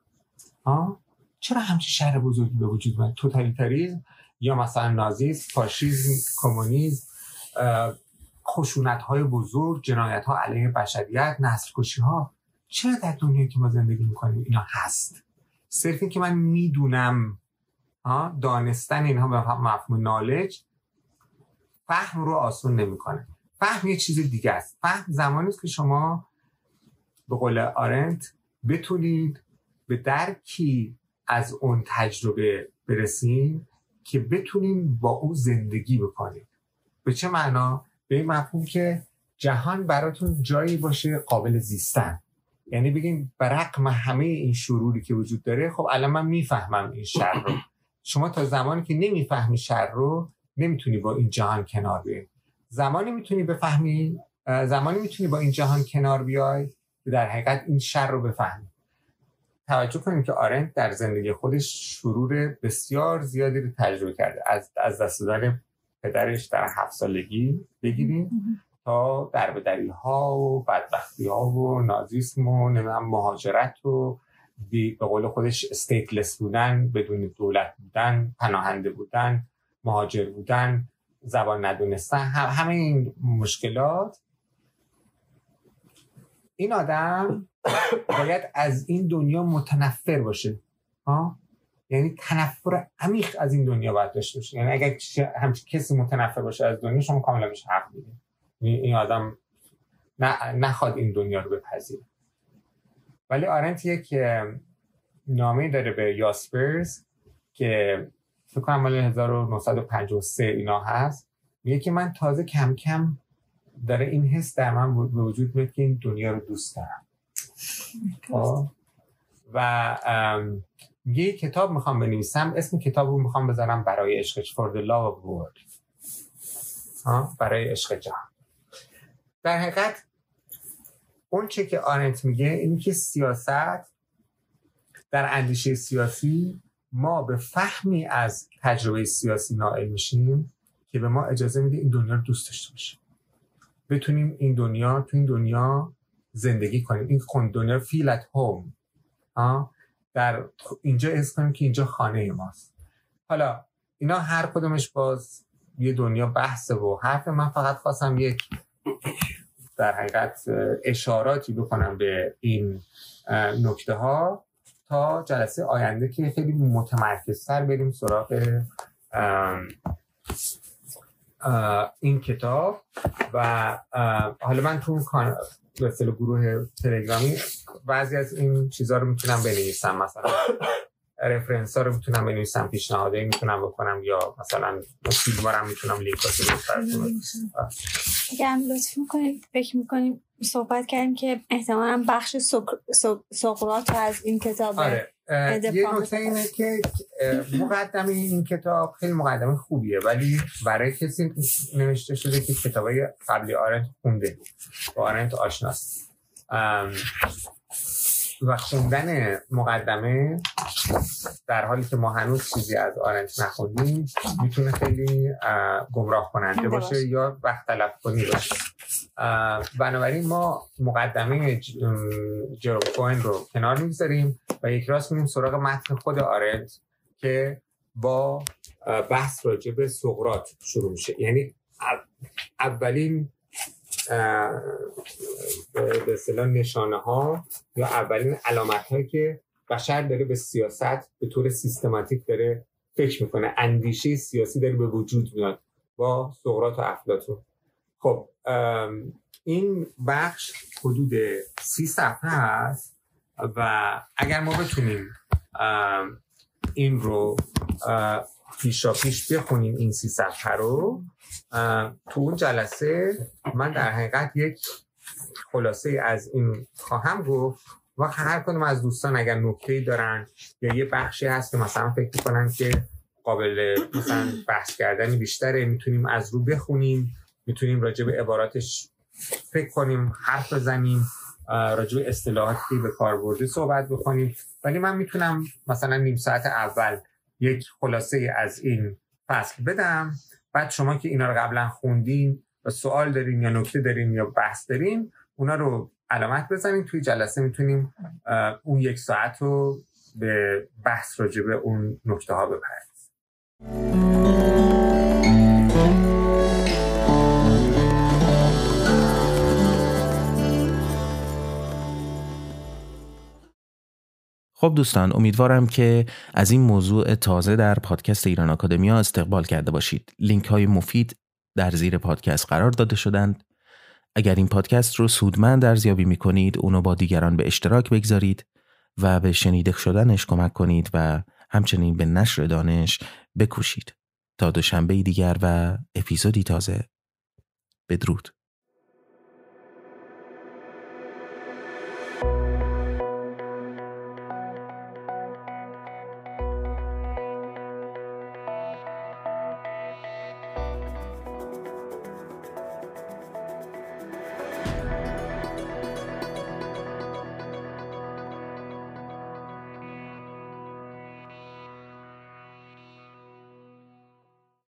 ها؟ چرا همچی شر بزرگی به وجود من توتالیتاریسم یا مثلا نازیسم فاشیسم کمونیسم خشونت های بزرگ جنایت ها علیه بشریت نسل کشی ها چرا در دنیایی که ما زندگی می‌کنیم اینا هست؟ صرف این که من می‌دونم دانستن اینها به مفهوم نالج فهم رو آسون نمی‌کنه. فهم یه چیز دیگه است. فهم زمانی است که شما به قول آرنت بتونید به درکی از اون تجربه برسیم که بتونیم با او زندگی بکنید. به چه معنا؟ به این مفهوم که جهان براتون جایی باشه قابل زیستن. یعنی بگیم برقم همه این شروری که وجود داره خب الان من می‌فهمم این شر رو. شما تا زمانی که نمی‌فهمی شر رو نمی‌تونی با این جهان کنار بیای. زمانی می‌تونی بفهمی زمانی می‌تونی با این جهان کنار بیای که در حقیقت این شر رو بفهمی. توجه کنیم که آرنت در زندگی خودش شرور بسیار زیادی رو تجربه کرده. از از دست دادن پدرش در هفت سالگی بگیریم تا دربدری ها و بدبختی ها و نازیسم و مهاجرت و به قول خودش استیتلس بودن بدون دولت بودن پناهنده بودن مهاجر بودن زبان ندونستن همه این مشکلات. این آدم باید از این دنیا متنفر باشه. ها؟ یعنی تنفر عمیق از این دنیا باید داشته باشه. یعنی اگر همچین کسی متنفر باشه از دنیا شما کاملا میشه حق میدین. این آدم نخواد این دنیا رو بپذیره. ولی آرنت یک نامه داره به یاسپرز که فکر کنم مال 1953 اینا هست. میگه که من تازه کم کم داره این حس در من به وجود میاد که این دنیا رو دوست دارم. خب؟ و یه کتاب می‌خوام بنویسم. اسم کتاب رو می‌خوام بذارم برای عشق For the love of برای عشق جهان. در حقیقت اون چه که آرنت میگه این که سیاست در اندیشه سیاسی ما به فهمی از تجربه سیاسی نائل میشیم که به ما اجازه میده این دنیا رو دوست داشته باشیم. بتونیم این دنیا تو این دنیا زندگی کنیم. این دنیا فیل ات هوم در اینجا حس کنیم که اینجا خانه ماست. حالا اینا هر کدومش باز یه دنیا بحثه و حرف من فقط خواستم یک در حقیقت اشاراتی بکنم به این نکته ها تا جلسه آینده که خیلی متمرکزتر بریم سراغ این کتاب و حالا من تو مثل گروه تلگرامی بعضی از این چیزها رو می‌تونم بنویسم مثلا. رفرنس ها رو می‌تونم بنویسم پیشنهاده می‌تونم بکنم یا مثلا فیلم هم می‌تونم لینک اگر لطف می‌کنیم فکر می‌کنیم صحبت کردیم که احتمالا بخش سقرات از این کتاب آره. یه نکته اینه که مقدمه این کتاب خیلی مقدمه خوبیه ولی برای کسی نوشته شده که کتاب قبلی آرنت خونده با آرنت آشناست. و خوندن مقدمه در حالی که ما هنوز چیزی از آرنت نخوندیم می‌تونه خیلی گمراه کننده باشه یا وقت تلف کنی باشه. بنابراین ما مقدمه جرو کوین رو کنار می‌گذاریم و یک راست میریم سراغ متن خود آرنت که با بحث راجع به سقرات شروع میشه. یعنی اولین به اصطلاح نشانه ها یا اولین علامت هایی که بشر داره به سیاست به طور سیستماتیک داره فکر می‌کنه. اندیشه سیاسی داره به وجود میاد با سقراط و افلاطون خب این بخش حدود سی صفحه هست و اگر ما بتونیم این رو پیشا پیش بخونیم این سی صفحه رو. تو اون جلسه من در حقیقت یک خلاصه از این خواهم گفت و هر کدوم از دوستان اگر نکته دارن یا یه بخشی هست که مثلا فکر کنن که قابل مثلا بحث کردن بیشتره می‌تونیم از رو بخونیم می‌تونیم راجع به عباراتش فکر کنیم حرف بزنیم راجع به اصطلاحاتی به کار برده صحبت بکنیم. ولی من می‌تونم مثلا نیم ساعت اول یک خلاصه از این فصل بدم. بعد شما که اینا رو قبلا خوندین و سوال دارین یا نکته دارین یا بحث دارین اونا رو علامت بزنین. توی جلسه می‌تونیم اون یک ساعت رو به بحث راجع به اون نکته ها بپردازیم. خب دوستان امیدوارم که از این موضوع تازه در پادکست ایران آکادمیا استقبال کرده باشید. لینک های مفید در زیر پادکست قرار داده شدند. اگر این پادکست رو سودمند ارزیابی می کنید اونو با دیگران به اشتراک بگذارید و به شنیده شدنش کمک کنید و همچنین به نشر دانش بکوشید. تا دوشنبه دیگر و اپیزودی تازه. بدرود.